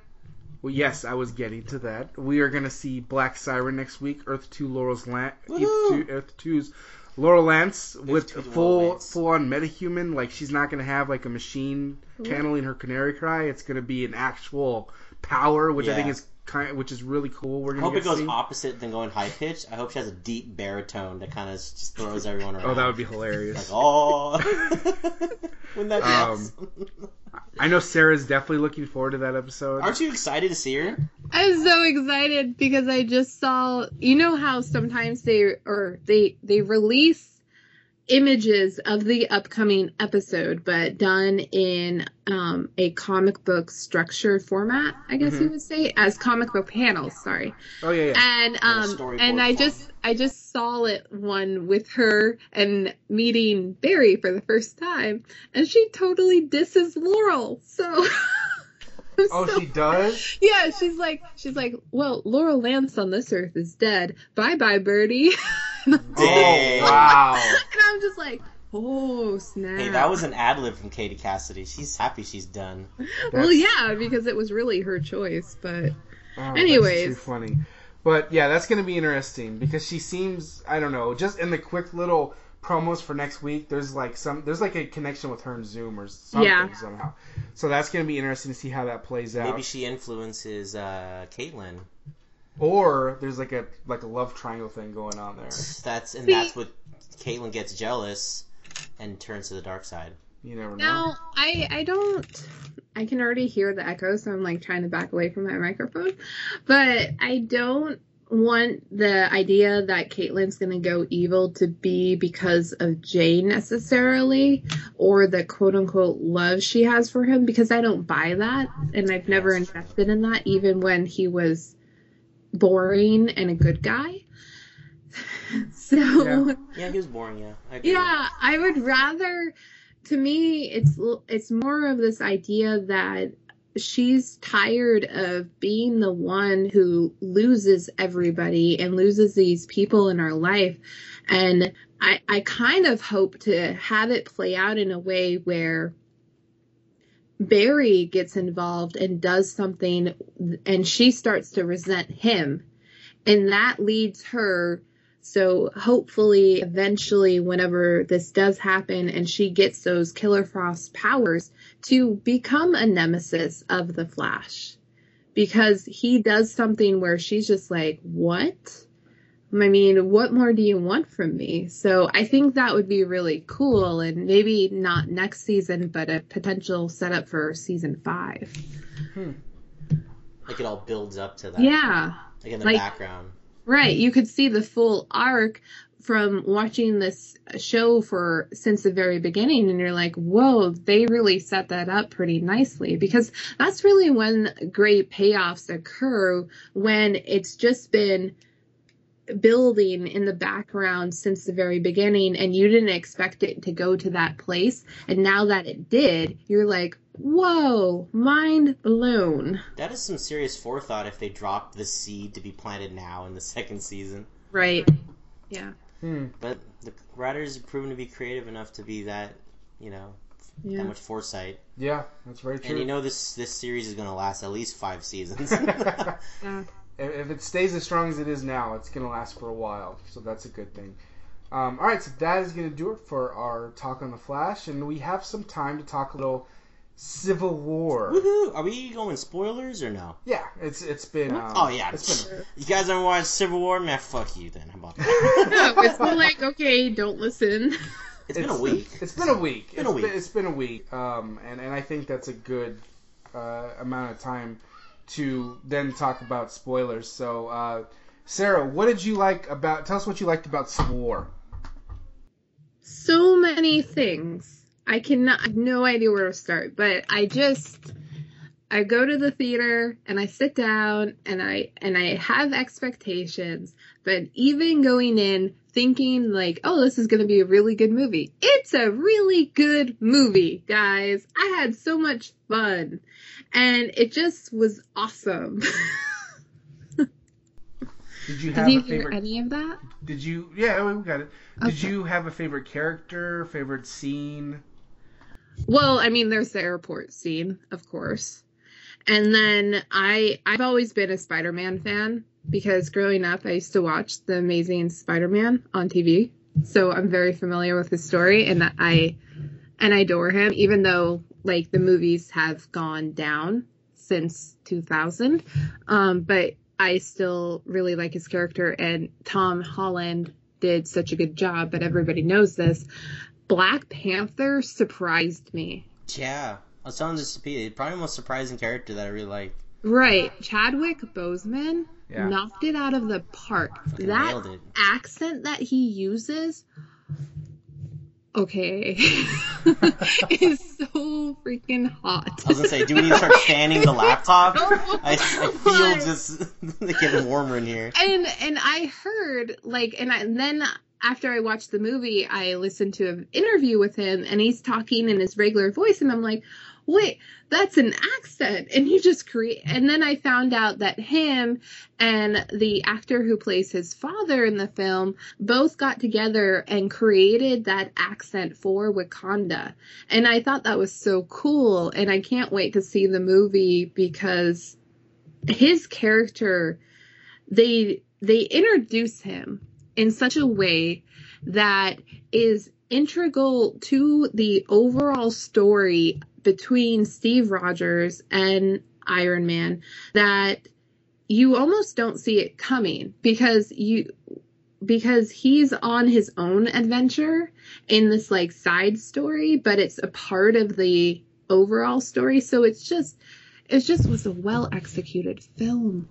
Well, yes, I was getting to that. We are gonna see Black Siren next week. Earth Two, Laurel's Lan- Earth, Woohoo! Two, Earth Two's Laurel Lance with full Lance. full on metahuman. Like she's not gonna have like a machine channeling her canary cry. It's gonna be an actual power, which I think is kind, which is really cool. We're I gonna hope it goes to see. opposite than going high pitch. I hope she has a deep baritone that kind of just throws everyone around. Oh, that would be hilarious. like hilarious. oh. Wouldn't that be Um, awesome? I know Sarah's definitely looking forward to that episode. Aren't you excited to see her? I'm so excited because I just saw you know how sometimes they or they they release images of the upcoming episode but done in um, a comic book structure format I guess you would say as comic book panels sorry Oh yeah, yeah. and um and I just I just saw it one with her and meeting Barry for the first time and she totally disses Laurel so Oh, so she does. yeah, she's like, she's like, well, Laurel Lance on this earth is dead. Bye, bye, Birdie. and Dang. Oh wow. I'm just like, oh snap. Hey, that was an ad lib from Katie Cassidy. She's happy she's done. well, yeah, because it was really her choice. But Oh, that's Anyways. too funny. But yeah, that's gonna be interesting because she seems I don't know, just in the quick little promos for next week, there's like some there's like a connection with her and Zoom or something Yeah. somehow. So that's gonna be interesting to see how that plays out. Maybe she influences uh, Caitlin. Or there's like a like a love triangle thing going on there. That's and See- that's what Caitlin gets jealous and turns to the dark side. You never know. now I I don't. I can already hear the echo, so I'm like trying to back away from my microphone. But I don't want the idea that Caitlin's gonna go evil to be because of Jay necessarily, or the quote unquote love she has for him, because I don't buy that, and I've never invested in that, even when he was boring and a good guy. so Yeah. Yeah, he was boring. Yeah, I yeah, I would rather. To me, it's it's more of this idea that she's tired of being the one who loses everybody and loses these people in her life, and I I kind of hope to have it play out in a way where Barry gets involved and does something, and she starts to resent him, and that leads her so hopefully, eventually, whenever this does happen and she gets those Killer Frost powers, to become a nemesis of the Flash. Because he does something where she's just like, what? I mean, what more do you want from me? So I think that would be really cool and maybe not next season, but a potential setup for season five. Hmm. Like it all builds up to that. Yeah. Like in the Like- background. Right. You could see the full arc from watching this show for since the very beginning and you're like, "Whoa, they really set that up pretty nicely." Because that's really when great payoffs occur when it's just been building in the background since the very beginning and you didn't expect it to go to that place and now that it did, you're like, "Whoa, mind blown." That is some serious forethought if they dropped the seed to be planted now in the second season. Right. Yeah. Hmm. But the writers have proven to be creative enough to be that, you know, Yeah. that much foresight. Yeah, that's very true. And you know this this series is going to last at least five seasons. Yeah. If if it stays as strong as it is now, it's going to last for a while. So that's a good thing. Um, all right, so that is going to do it for our talk on the Flash, and we have some time to talk a little Civil War. Woohoo! Are we going spoilers or no? Yeah, it's it's been. Um, Oh yeah, it's been. you guys ever watched Civil War? Man, fuck you then. How about that? No, it's more like, okay, don't listen. It's been a week. It's been a week. It's been a week. it's been a week. Um, and and I think that's a good uh, amount of time to then talk about spoilers. So, uh, Sarah, what did you like about? Tell us what you liked about War. So many things. I cannot, I have no idea where to start, but I just, I go to the theater and I sit down and I, and I have expectations, but even going in thinking like, oh, this is going to be a really good movie. It's a really good movie, guys. I had so much fun and it just was awesome. Did you Did have you a hear favorite? any of that? Did you? Yeah, oh, we got it. Did you have a favorite character? Favorite scene? Well, I mean, there's the airport scene, of course. And then I I've always been a Spider-Man fan because growing up I used to watch The Amazing Spider-Man on TV. So I'm very familiar with his story and I and I adore him even though like the movies have gone down since 2000. Um but I still really like his character and Tom Holland did such a good job, but everybody knows this. Black Panther surprised me. Yeah, I was telling this to Pete. Probably the most surprising character that I really like. Right. Chadwick Boseman Yeah. knocked it out of the park. Fucking that it. accent that he uses, okay, it's so freaking hot. I was gonna say, do we need to start fanning the laptop? I, I feel What? just getting warmer in here. and and I heard like and, I, and then after I watched the movie, I listened to an interview with him, and he's talking in his regular voice, and I'm like, wait, that's an accent, and he just create. And then I found out that him and the actor who plays his father in the film both got together and created that accent for Wakanda, and I thought that was so cool, and I can't wait to see the movie because his character they they introduce him in such a way that is integral to the overall story between Steve Rogers and Iron Man that you almost don't see it coming because you because he's on his own adventure in this like side story but it's a part of the overall story so it's just it just was a well executed film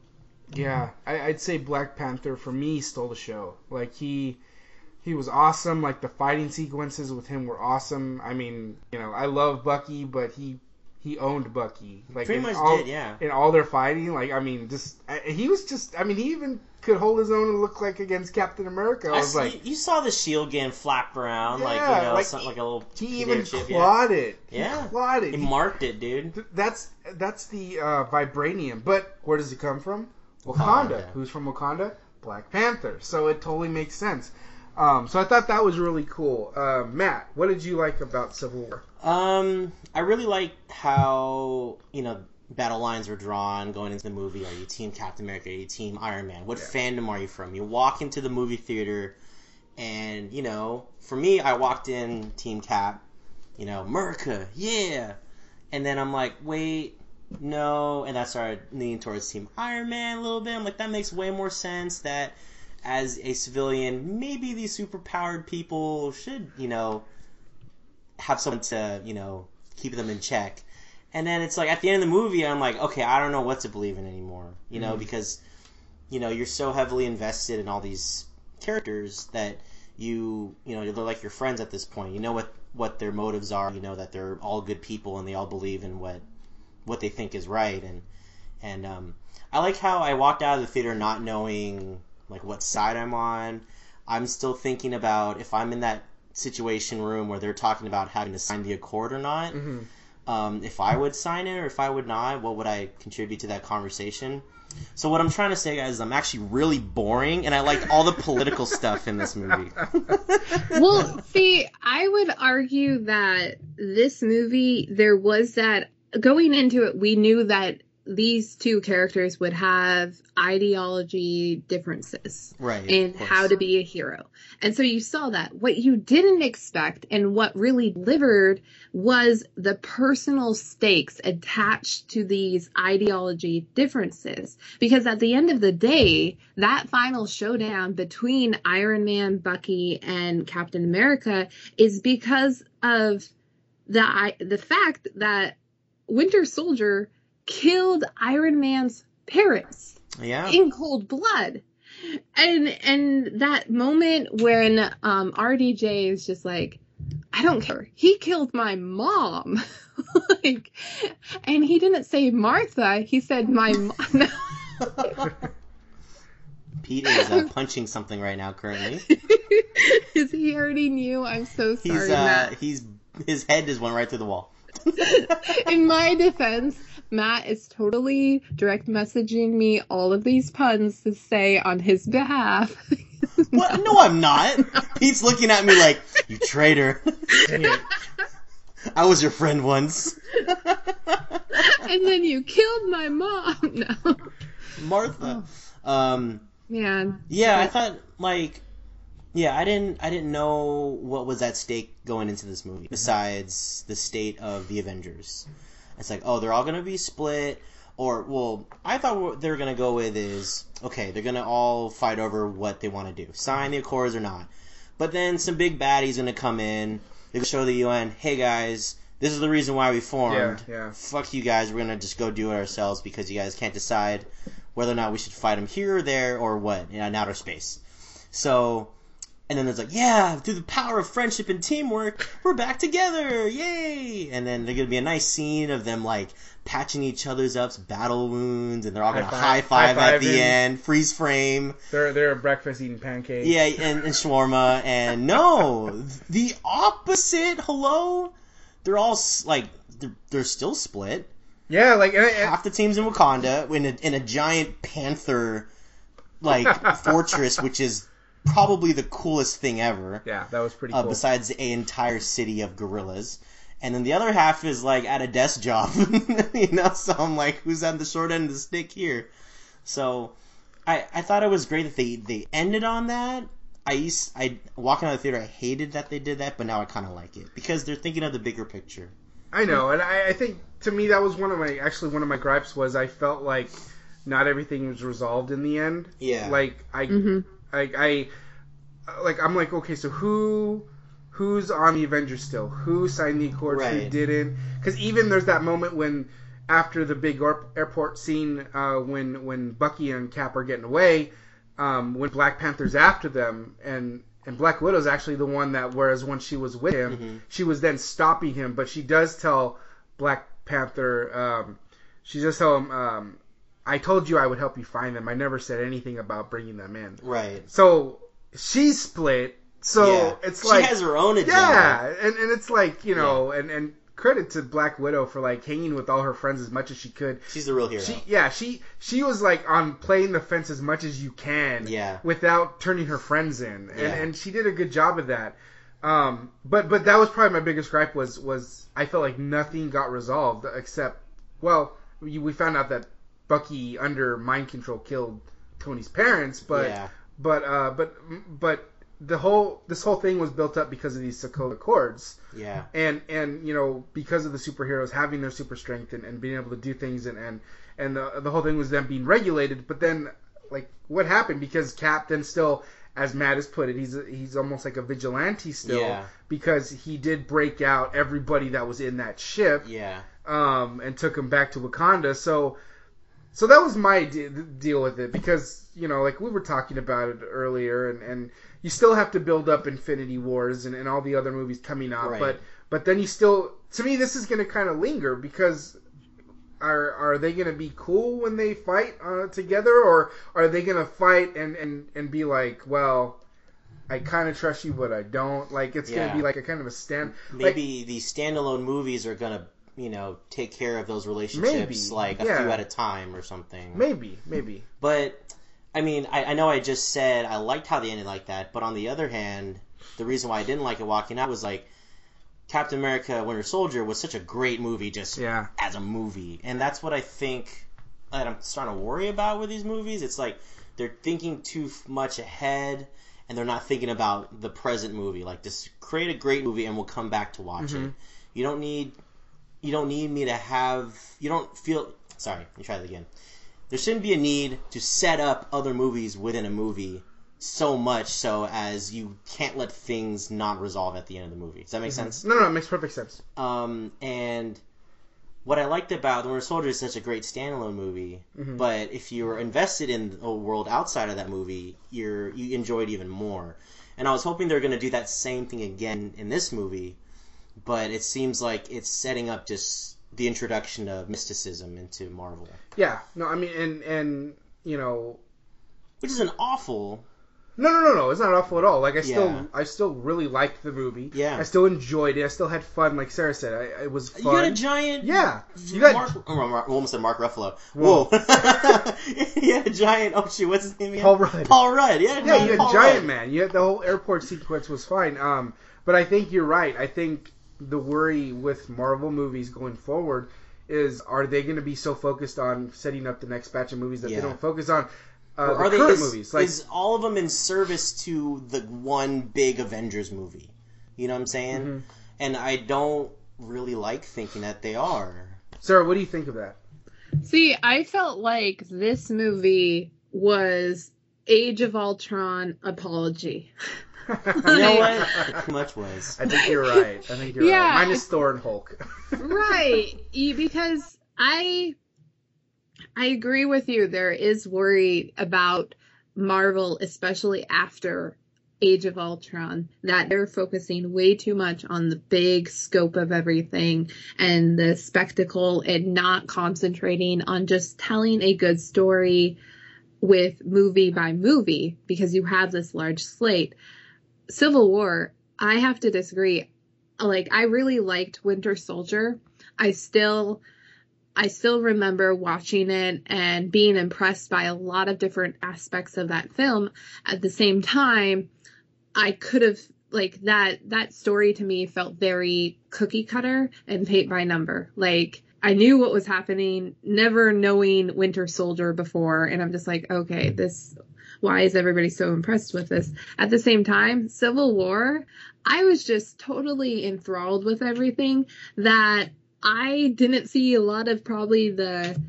Yeah, I, I'd say Black Panther for me stole the show. Like he, he was awesome. Like the fighting sequences with him were awesome. I mean, you know, I love Bucky, but he he owned Bucky. Like Pretty in much all, did, yeah. In all their fighting, like I mean, just I, he was just. I mean, he even could hold his own and look like against Captain America. I I was see- like, you saw the shield getting flapped around, like you know, like, something like a little. he even chip, yeah. clawed it. He Yeah. clawed it. He marked it, dude. Th- That's that's the uh, vibranium. But where does it come from? Wakanda. Wakanda. Who's from Wakanda? Black Panther. So it totally makes sense. Um, so I thought that was really cool. Uh, Matt, what did you like about Civil War? Um, I really liked how you know battle lines were drawn going into the movie. Are you Team Captain America? Are you Team Iron Man? What fandom are you from? You walk into the movie theater, and you know, for me, I walked in Team Cap. You know, America, yeah. And then I'm like, wait, no. And I started leaning towards Team Iron Man a little bit. I'm like, that makes way more sense. That as a civilian, maybe these superpowered people should, you know, have someone to, you know, keep them in check. And then it's like at the end of the movie, I'm like, okay, I don't know what to believe in anymore, you know, because, you know, you're so heavily invested in all these characters that you, you know, they're like your friends at this point. You know what what their motives are. You know that they're all good people and they all believe in what what they think is right. And and um, I like how I walked out of the theater not knowing like what side I'm on. I'm still thinking about if I'm in that situation room where they're talking about having to sign the accord or not. Um, if I would sign it or if I would not, what would I contribute to that conversation? So what I'm trying to say, guys, is I'm actually really boring, and I liked all the political stuff in this movie. well, see, I would argue that this movie, there was that going into it, we knew that these two characters would have ideology differences Right, in how to be a hero. And so you saw that. What you didn't expect and what really delivered was the personal stakes attached to these ideology differences. Because at the end of the day, that final showdown between Iron Man, Bucky, and Captain America is because of the I- the fact that Winter Soldier killed Iron Man's parents yeah, in cold blood. And and that moment when um RDJ is just like, I don't care. He killed my mom. like and he didn't say Martha, he said my mom. Pete is uh, punching something right now. Currently, Because he already knew. I'm so he's sorry, uh, Matt. he's his head just went right through the wall. In my defense, Matt is totally direct messaging me all of these puns to say on his behalf. What? No, I'm not. Pete's looking at me like, "You traitor! I was your friend once." and then you killed my mom. No. Martha. Um, Man. yeah, I thought like, yeah, I didn't, I didn't know what was at stake going into this movie besides the state of the Avengers. It's like, oh, they're all gonna be split, or well, I thought what they're gonna go with is okay, they're gonna all fight over what they want to do, sign the accords or not. But then some big baddie's gonna come in. They show the UN, hey guys, this is the reason why we formed. Yeah, yeah. Fuck you guys, we're gonna just go do it ourselves because you guys can't decide whether or not we should fight them here or there or what in outer space. So, and then it's like, yeah, through the power of friendship and teamwork, we're back together, yay! And then there's gonna be a nice scene of them like patching each other's up's battle wounds, and they're all gonna High high five- five at the end, freeze frame. They're they're at breakfast eating pancakes. Yeah, and, and shawarma, and no, the opposite. Hello, they're all like they're, they're still split. Yeah, like and, and- Half the team's in Wakanda in a, in a giant panther like fortress, which is probably the coolest thing ever. yeah, that was pretty Uh, cool. besides an entire city of gorillas. And then the other half is like at a desk job, you know. So I'm like, who's on the short end of the stick here? So I I thought it was great that they they ended on that. I used I walking out of the theater, I hated that they did that, but now I kind of like it because they're thinking of the bigger picture. I know, and I, I think to me that was one of my actually one of my gripes was I felt like not everything was resolved in the end. Yeah. Like I, Mhm. I, I, like I'm like okay, so who, who's on the Avengers still? Who signed the accords? Who didn't? Because even there's that moment when after the big airport scene, uh, when when Bucky and Cap are getting away, um, when Black Panther's after them and. And Black Widow's actually the one that, whereas when she was with him, Mhm. she was then stopping him. But she does tell Black Panther, um, she does tell him, um, "I told you I would help you find them. I never said anything about bringing them in." Right. So she's split. So yeah. it's like she has her own agenda. yeah, and and it's like you know, and and credit to Black Widow for like hanging with all her friends as much as she could. She's the real hero. She yeah, she she was like on playing the fence as much as you can Yeah. without turning her friends in. And Yeah. and she did a good job of that. Um but but that was probably my biggest gripe was was I felt like nothing got resolved except well, we, we found out that Bucky under mind control killed Tony's parents, but yeah. but uh but but the whole this whole thing was built up because of these Sokovia Accords Yeah. and and you know because of the superheroes having their super strength and, and being able to do things and and and the, the whole thing was them being regulated but then like what happened because Cap then still, as Matt has put it, he's he's almost like a vigilante still Yeah. because he did break out everybody that was in that ship Yeah. um, and took him back to Wakanda. So, so that was my de- deal with it because you know, like we were talking about it earlier, and, and you still have to build up Infinity Wars and, and all the other movies coming out, Right. but but then you still, to me, this is going to kind of linger because. Are, are they going to be cool when they fight uh, together, or are they going to fight and, and, and be like, well, I kind of trust you, but I don't? Like, it's gonna be like a kind of a stand. like- Maybe these standalone movies are gonna, you know, take care of those relationships Maybe, like a yeah. few at a time or something. maybe, maybe. But I mean, I, I know I just said I liked how they ended like that, but on the other hand, the reason why I didn't like it walking out was like Captain America: Winter Soldier was such a great movie just Yeah. as a movie, and that's what I think that I'm starting to worry about with these movies. It's like they're thinking too much ahead, and they're not thinking about the present movie. Like, just create a great movie, and we'll come back to watch Mm-hmm. it. You don't need, you don't need me to have. You don't feel. Sorry, let me try that again there shouldn't be a need to set up other movies within a movie so much so as you can't let things not resolve at the end of the movie. Does that make sense? No, no, it makes perfect sense. Um, and what I liked about The Winter Soldier is such a great standalone movie, but if you're invested in a world outside of that movie, you're you enjoy it even more. And I was hoping they're going to do that same thing again in this movie, but it seems like it's setting up just the introduction of mysticism into Marvel, Yeah, no, I mean, and and you know, which is an awful no, no, no, no, it's not awful at all. Like I still, Yeah. I still really liked the movie. Yeah. I still enjoyed it. I still had fun. Like Sarah said, I, it was You got a giant. yeah, you got Mark, oh, Mark, almost said Mark Ruffalo. Whoa. Whoa. he had a giant. Oh shoot, what's his name again? Paul Rudd. Paul Rudd. Yeah, yeah, you had Paul Giant Rudd. Man. You had the whole airport sequence was fine. Um, but I think you're right. I think the worry with Marvel movies going forward is are they going to be so focused on setting up the next batch of movies that Yeah. they don't focus on uh, Or the are they current is, movies? Like is all of them in service to the one big Avengers movie? You know what I'm saying? Mm-hmm. And I don't really like thinking that they are. Sarah, what do you think of that? See, I felt like this movie was Age of Ultron apology. You know what? It pretty much was. I think you're right. I think you're Yeah. right. Minus Thor and Hulk. right because i i agree with you there is worry about marvel especially after age of ultron that they're focusing way too much on the big scope of everything and the spectacle and not concentrating on just telling a good story with movie by movie because you have this large slate civil war i have to disagree like I really liked Winter Soldier. I still I still remember watching it and being impressed by a lot of different aspects of that film. At the same time, I could have like that that story to me felt very cookie cutter and paint by number. Like I knew what was happening, never knowing Winter Soldier before, and I'm just like, okay, this why is everybody so impressed with this? At the same time, Civil War, I was just totally enthralled with everything that I didn't see a lot of probably the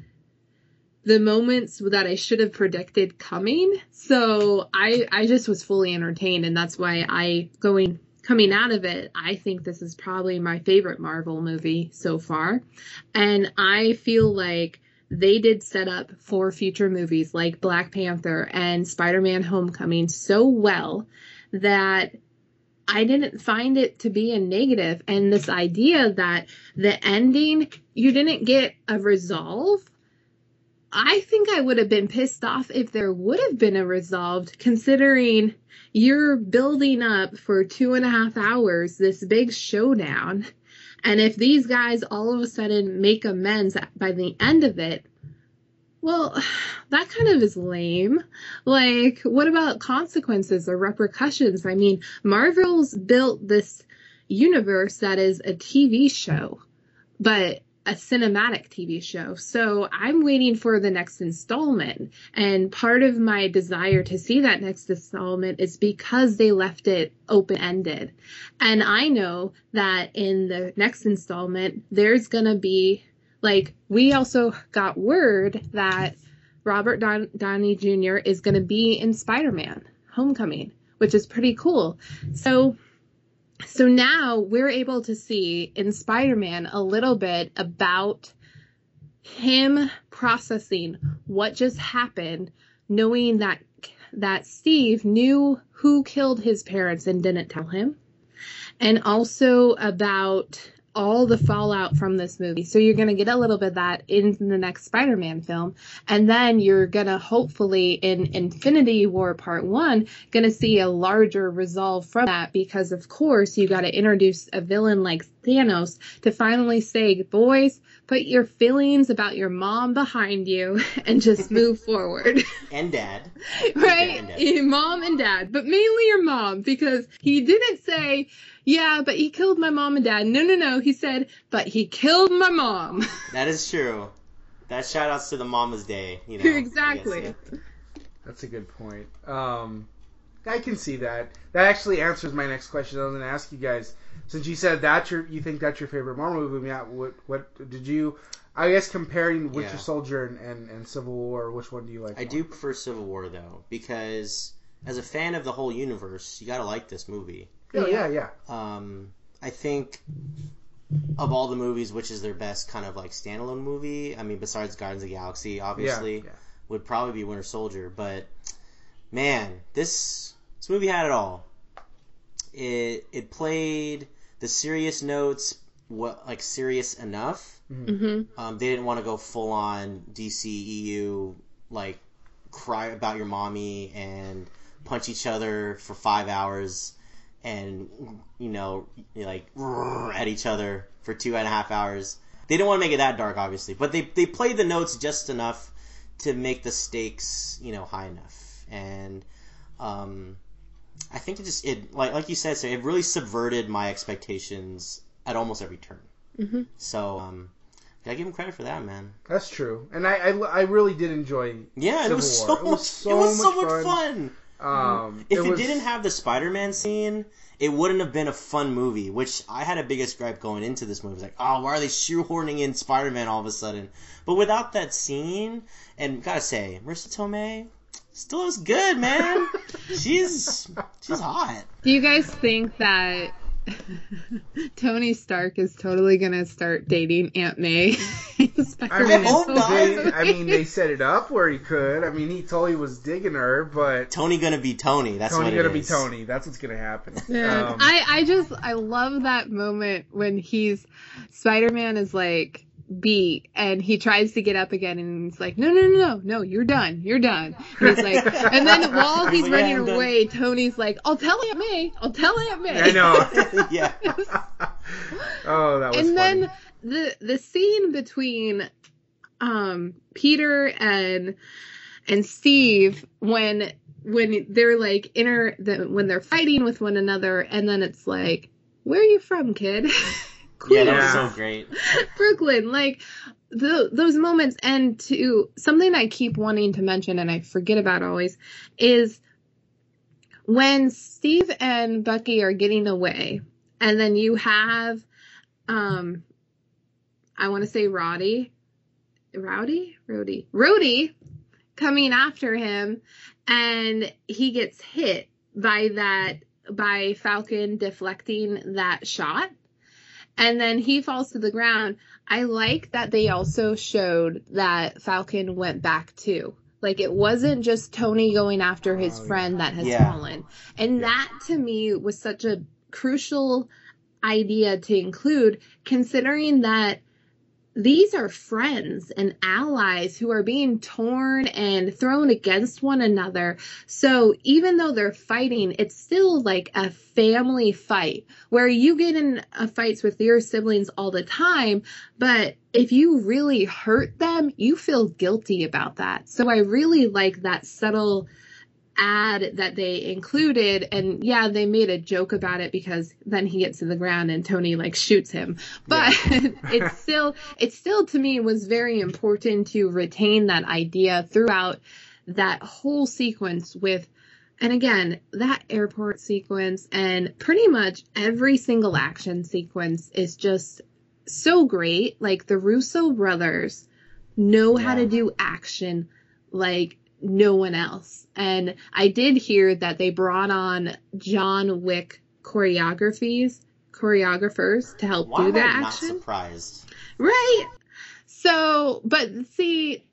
the moments that I should have predicted coming. So I I just was fully entertained and that's why I going coming out of it, I think this is probably my favorite Marvel movie so far. And I feel like they did set up for future movies like Black Panther and Spider-Man Homecoming so well that I didn't find it to be a negative. And this idea that the ending, you didn't get a resolve. I think I would have been pissed off if there would have been a resolved, considering you're building up for two and a half hours this big showdown. And if these guys all of a sudden make amends by the end of it, well, that kind of is lame. Like, what about consequences or repercussions? I mean, Marvel's built this universe that is a TV show, but a cinematic TV show. So I'm waiting for the next installment. And part of my desire to see that next installment is because they left it open ended. And I know that in the next installment, there's going to be like, we also got word that Robert Don- Downey Jr. is going to be in Spider-Man: Homecoming, which is pretty cool. So so now we're able to see in Spider-Man a little bit about him processing what just happened, knowing that that Steve knew who killed his parents and didn't tell him, and also about all the fallout from this movie. So you're going to get a little bit of that in the next Spider-Man film. And then you're going to hopefully in Infinity War Part 1 going to see a larger resolve from that because of course you got to introduce a villain like Thanos to finally say, "Boys, put your feelings about your mom behind you and just move forward." And dad. right? and dad. Mom and dad, but mainly your mom because he didn't say, yeah, but he killed my mom and dad. No, no, no. He said, but he killed my mom. That is true. That shout outs to the Mama's Day, you know. I guess, exactly. yeah. That's a good point. Um, I can see that. That actually answers my next question. I was going to ask you guys, since you said that your you think that's your favorite Marvel movie. Yeah, what what did you? I guess comparing Winter Yeah. Soldier and, and, and Civil War, which one do you like? I more? do prefer Civil War though, because as a fan of the whole universe, you gotta like this movie. Oh, yeah, yeah. Um, I think of all the movies, which is their best kind of like standalone movie. I mean, besides Guardians of the Galaxy, obviously, yeah. would probably be Winter Soldier. But man, this this movie had it all. It it played the serious notes, what like serious enough. hmm Um, they didn't want to go full on DC EU like cry about your mommy and punch each other for five hours and you know like at each other for two and a half hours. They didn't want to make it that dark, obviously, but they they played the notes just enough to make the stakes you know high enough and. Um, I think it just it like like you said, so it really subverted my expectations at almost every turn. Mhm. So um, gotta give him credit for that, man. That's true. And I, I, I really did enjoy. Yeah, it Civil was War. so It was so it was so much much fun. Um, If it, it, was, didn't have the Spider-Man scene, it wouldn't have been a fun movie. Which I had a biggest gripe going into this movie. It was like, oh, why are they shoehorning in Spider-Man all of a sudden? But without that scene, and gotta say, Marisa Tomei still looks good, man. she's she's hot. Do you guys think that Tony Stark is totally gonna start dating Aunt May? I mean, hope not. they, I mean, they set it up where he could. I mean, he totally was digging her, but Tony gonna be Tony. That's Tony what gonna be is. Tony. That's what's gonna happen. Man, Um, I, I just I love that moment when he's Spider Man is like beat and he tries to get up again and he's like, No no no no no, you're done. You're done. And he's like and then while he's Yeah, running I'm away, Tony's like, I'll tell Aunt May, I'll tell Aunt May. I know. yeah. oh, that was and funny. then the the scene between um Peter and and Steve when when they're like inner the, when they're fighting with one another and then it's like where are you from kid Yeah, that was so great. Brooklyn like the, those moments and to something I keep wanting to mention and I forget about always is when Steve and Bucky are getting away and then you have um I want to say Roddy Rowdy? Rowdy? Rhodey coming after him and he gets hit by that by Falcon deflecting that shot and then he falls to the ground. I like that they also showed that Falcon went back too. Like it wasn't just Tony going after his Oh, yeah. friend that has Yeah. fallen. And that to me was such a crucial idea to include considering that these are friends and allies who are being torn and thrown against one another. So even though they're fighting, it's still like a family fight where you get in fights with your siblings all the time, but if you really hurt them, you feel guilty about that. So I really like that subtle ad that they included and yeah they made a joke about it because then he gets to the ground and tony like shoots him. But it's still it still to me was very important to retain that idea throughout that whole sequence with and again that airport sequence and pretty much every single action sequence is just so great. Like the russo brothers know how to do action like no one else. And I did hear that they brought on John Wick choreographies, choreographers to help Why do the I not action. surprised? Right. So, but see,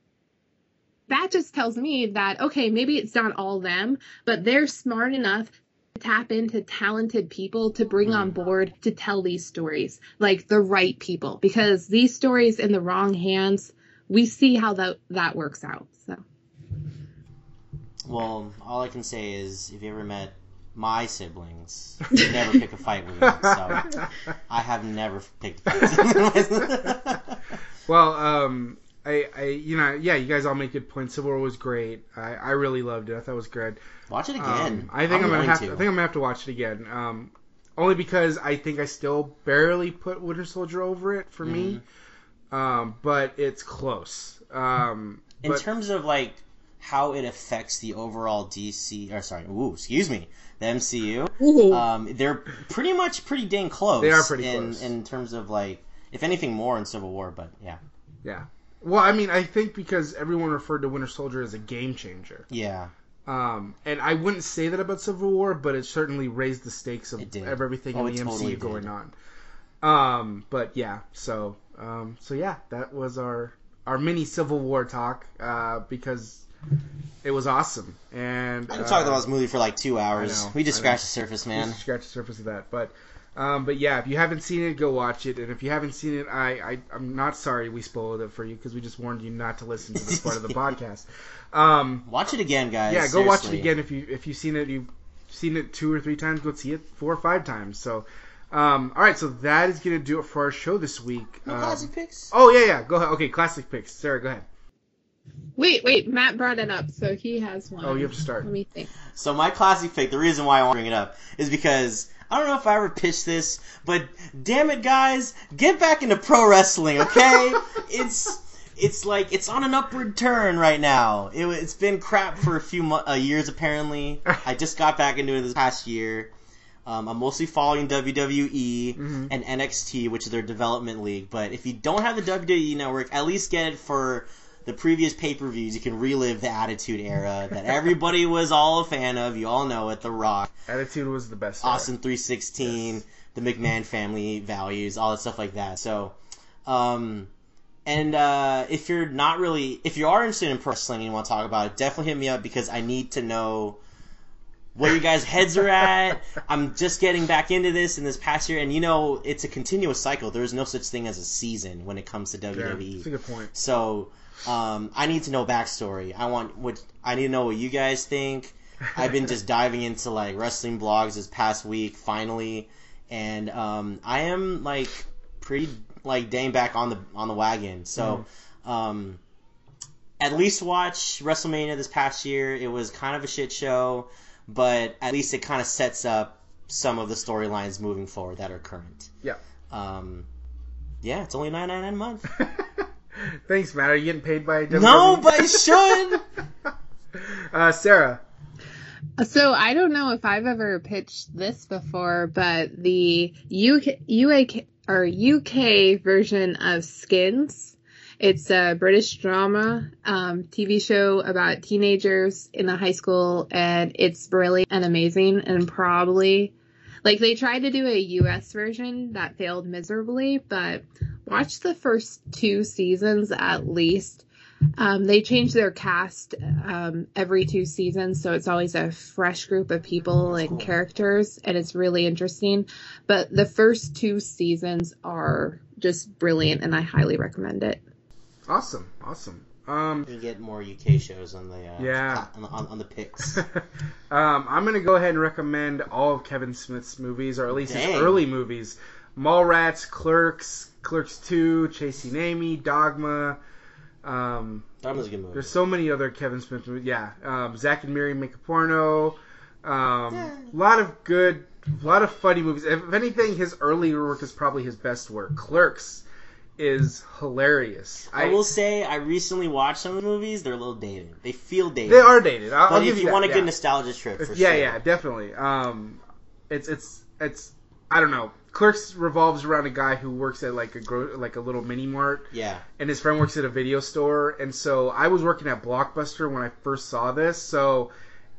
that just tells me that, okay, maybe it's not all them, but they're smart enough to tap into talented people to bring on mm-hmm. board to tell these stories, like the right people, because these stories in the wrong hands, we see how that, that works out. So, Well, all I can say is if you ever met my siblings, you'd never pick a fight with them. So I have never picked fights. Well, um, I, I, you know, yeah, you guys all make good points. Civil War was great. I, I really loved it. I thought it was good. Watch it again. Um, I think I'm, gonna going have to. to. I think I'm gonna have to watch it again. Um, only because I think I still barely put Winter Soldier over it for me. Um, but it's close. Um, In but- terms of like how it affects the overall DC, or sorry, ooh, excuse me, the MCU, um, they're pretty much pretty dang close. They are pretty in, close. in terms of like, if anything, more in Civil War. But yeah, yeah. Well, I mean, I think because everyone referred to Winter Soldier as a game changer. yeah, Um, and I wouldn't say that about Civil War, but it certainly raised the stakes of, of everything Oh, in it the totally MCU going did. on. Um, but yeah, so um, so yeah, that was our our mini Civil War talk uh, because it was awesome. And I uh, talk about this movie for like two hours. know, we just scratched the surface, man. Just scratch the surface of that, but. Um, but yeah, if you haven't seen it, go watch it. And if you haven't seen it, I, I I'm not sorry we spoiled it for you because we just warned you not to listen to this part of the podcast. Um, Watch it again, guys. yeah, go watch it again if you if you've seen it. You've seen it two or three times. Go see it four or five times. So, um, all right. So that is gonna do it for our show this week. No Um, classic picks. oh yeah, yeah. Go ahead. Okay, classic picks. Sarah, go ahead. Wait, wait, Matt brought it up, so he has one. Oh, you have to start. Let me think. So my classic pick, the reason why I want to bring it up is because I don't know if I ever pitched this, but damn it, guys, get back into pro wrestling, okay? it's it's like it's on an upward turn right now. It, it's been crap for a few mo- uh, years apparently. I just got back into it this past year. Um, I'm mostly following WWE Mm-hmm. and NXT, which is their development league. But if you don't have the WWE network, at least get it for the previous pay per views. You can relive the Attitude Era that everybody was all a fan of. You all know it. The Rock, Attitude was the best. Austin 316, the McMahon family values, all that stuff like that. So, um, and uh, if you're not really, if you are interested in wrestling and you want to talk about it, definitely hit me up because I need to know where you guys' heads are at. I'm just getting back into this in this past year, and you know, it's a continuous cycle. There is no such thing as a season when it comes to Yeah, WWE. that's a good point. So, um, I need to know backstory. I want what I need to know what you guys think. I've been just diving into like wrestling blogs this past week, finally, and um, I am like pretty like dang back on the on the wagon. So, um, at least watch WrestleMania this past year. It was kind of a shit show, but at least it kind of sets up some of the storylines moving forward that are current. Yeah. Um, yeah, it's only nine ninety nine a month. Thanks, Matt. Are you getting paid by WWE? No, but I should. uh, Sarah. So I don't know if I've ever pitched this before, but the UK, UAK, or UK version of Skins. It's a British drama um, TV show about teenagers in a high school, and it's brilliant and amazing, and probably like they tried to do a US version that failed miserably, but watch the first two seasons at least. Um, they change their cast um, every two seasons, so it's always a fresh group of people and characters, and it's really interesting. But the first two seasons are just brilliant, and I highly recommend it. Awesome. Awesome. Um, We get more UK shows on the uh, Yeah. on, the- on, on the picks. um, I'm gonna go ahead and recommend all of Kevin Smith's movies, or at least his early movies: Mallrats, Clerks, Clerks Two, Chasing Amy, Dogma. Um, that was a good movie. there's so many other Kevin Smith movies. Yeah, um, Zack and Miri make a porno. Um, a lot of good, a lot of funny movies. If anything, his early work is probably his best work. Clerks is hilarious. I will say I recently watched some of the movies. They're a little dated. They feel dated. They are dated. I'll, But I'll if give you you, want a that, good yeah. nostalgia trip, for yeah, sure. yeah, definitely. Um, it's it's it's I don't know. Clerks revolves around a guy who works at like a gro- like a little mini mart, Yeah. and his friend works at a video store. And so I was working at Blockbuster when I first saw this, so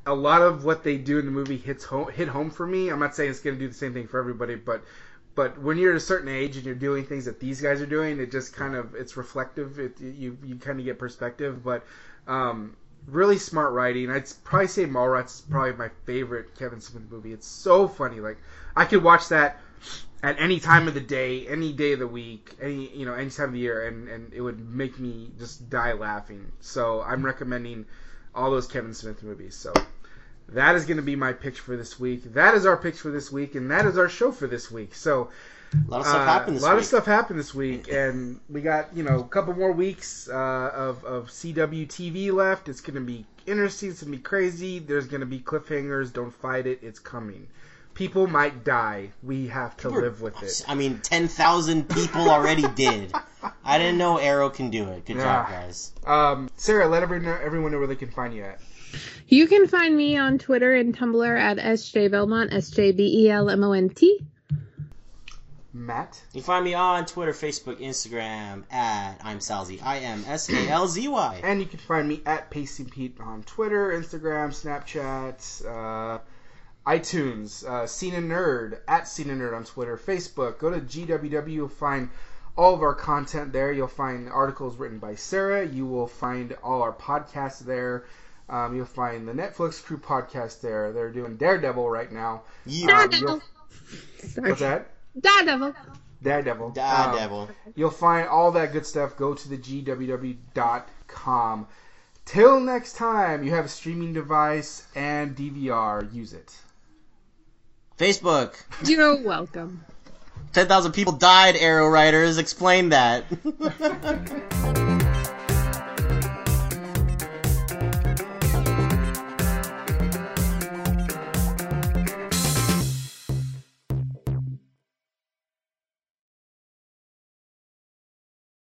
a lot of what they do in the movie hits home hit home for me. I'm not saying it's going to do the same thing for everybody, but but when you're at a certain age and you're doing things that these guys are doing, it just kind of it's reflective. It you you kind of get perspective, but um, really smart writing. I'd probably say Mallrats is probably my favorite Kevin Smith movie. It's so funny. Like I could watch that at any time of the day, any day of the week, any you know any time of the year, and and it would make me just die laughing. So I'm recommending all those Kevin Smith movies. So that is going to be my pitch for this week. That is our pitch for this week, and that is our show for this week. So A lot of stuff uh, happened this a lot week. of stuff happened this week, and we got you know a couple more weeks uh, of of CW TV left. It's gonna be interesting. It's gonna be crazy. There's gonna be cliffhangers. Don't fight it. It's coming. People might die. We have to live with it. I mean, 10,000 people already did. I didn't know Arrow can do it. Good job, guys. Um, Sarah, let everyone everyone know where they can find you at. You can find me on Twitter and Tumblr at SJ Belmont, S J B E L M O N T. Matt. You can find me on Twitter, Facebook, Instagram at I'm Salzy. I am S A L Z Y. And you can find me at Pacing Pete on Twitter, Instagram, Snapchat, uh, iTunes, uh, Cena Nerd, at Cena Nerd on Twitter, Facebook. Go to GWW, you'll find all of our content there. You'll find articles written by Sarah. You will find all our podcasts there. Um, you'll find the Netflix Crew podcast there. They're doing Daredevil right now. Yeah. Um, you'll- what's that? Daredevil. Daredevil. Da Um. You'll find all that good stuff. Go to the GWW.com. Till next time, you have a streaming device and DVR. Use it. Facebook. You're welcome. 10,000 people died, Arrow Writers. Explain that.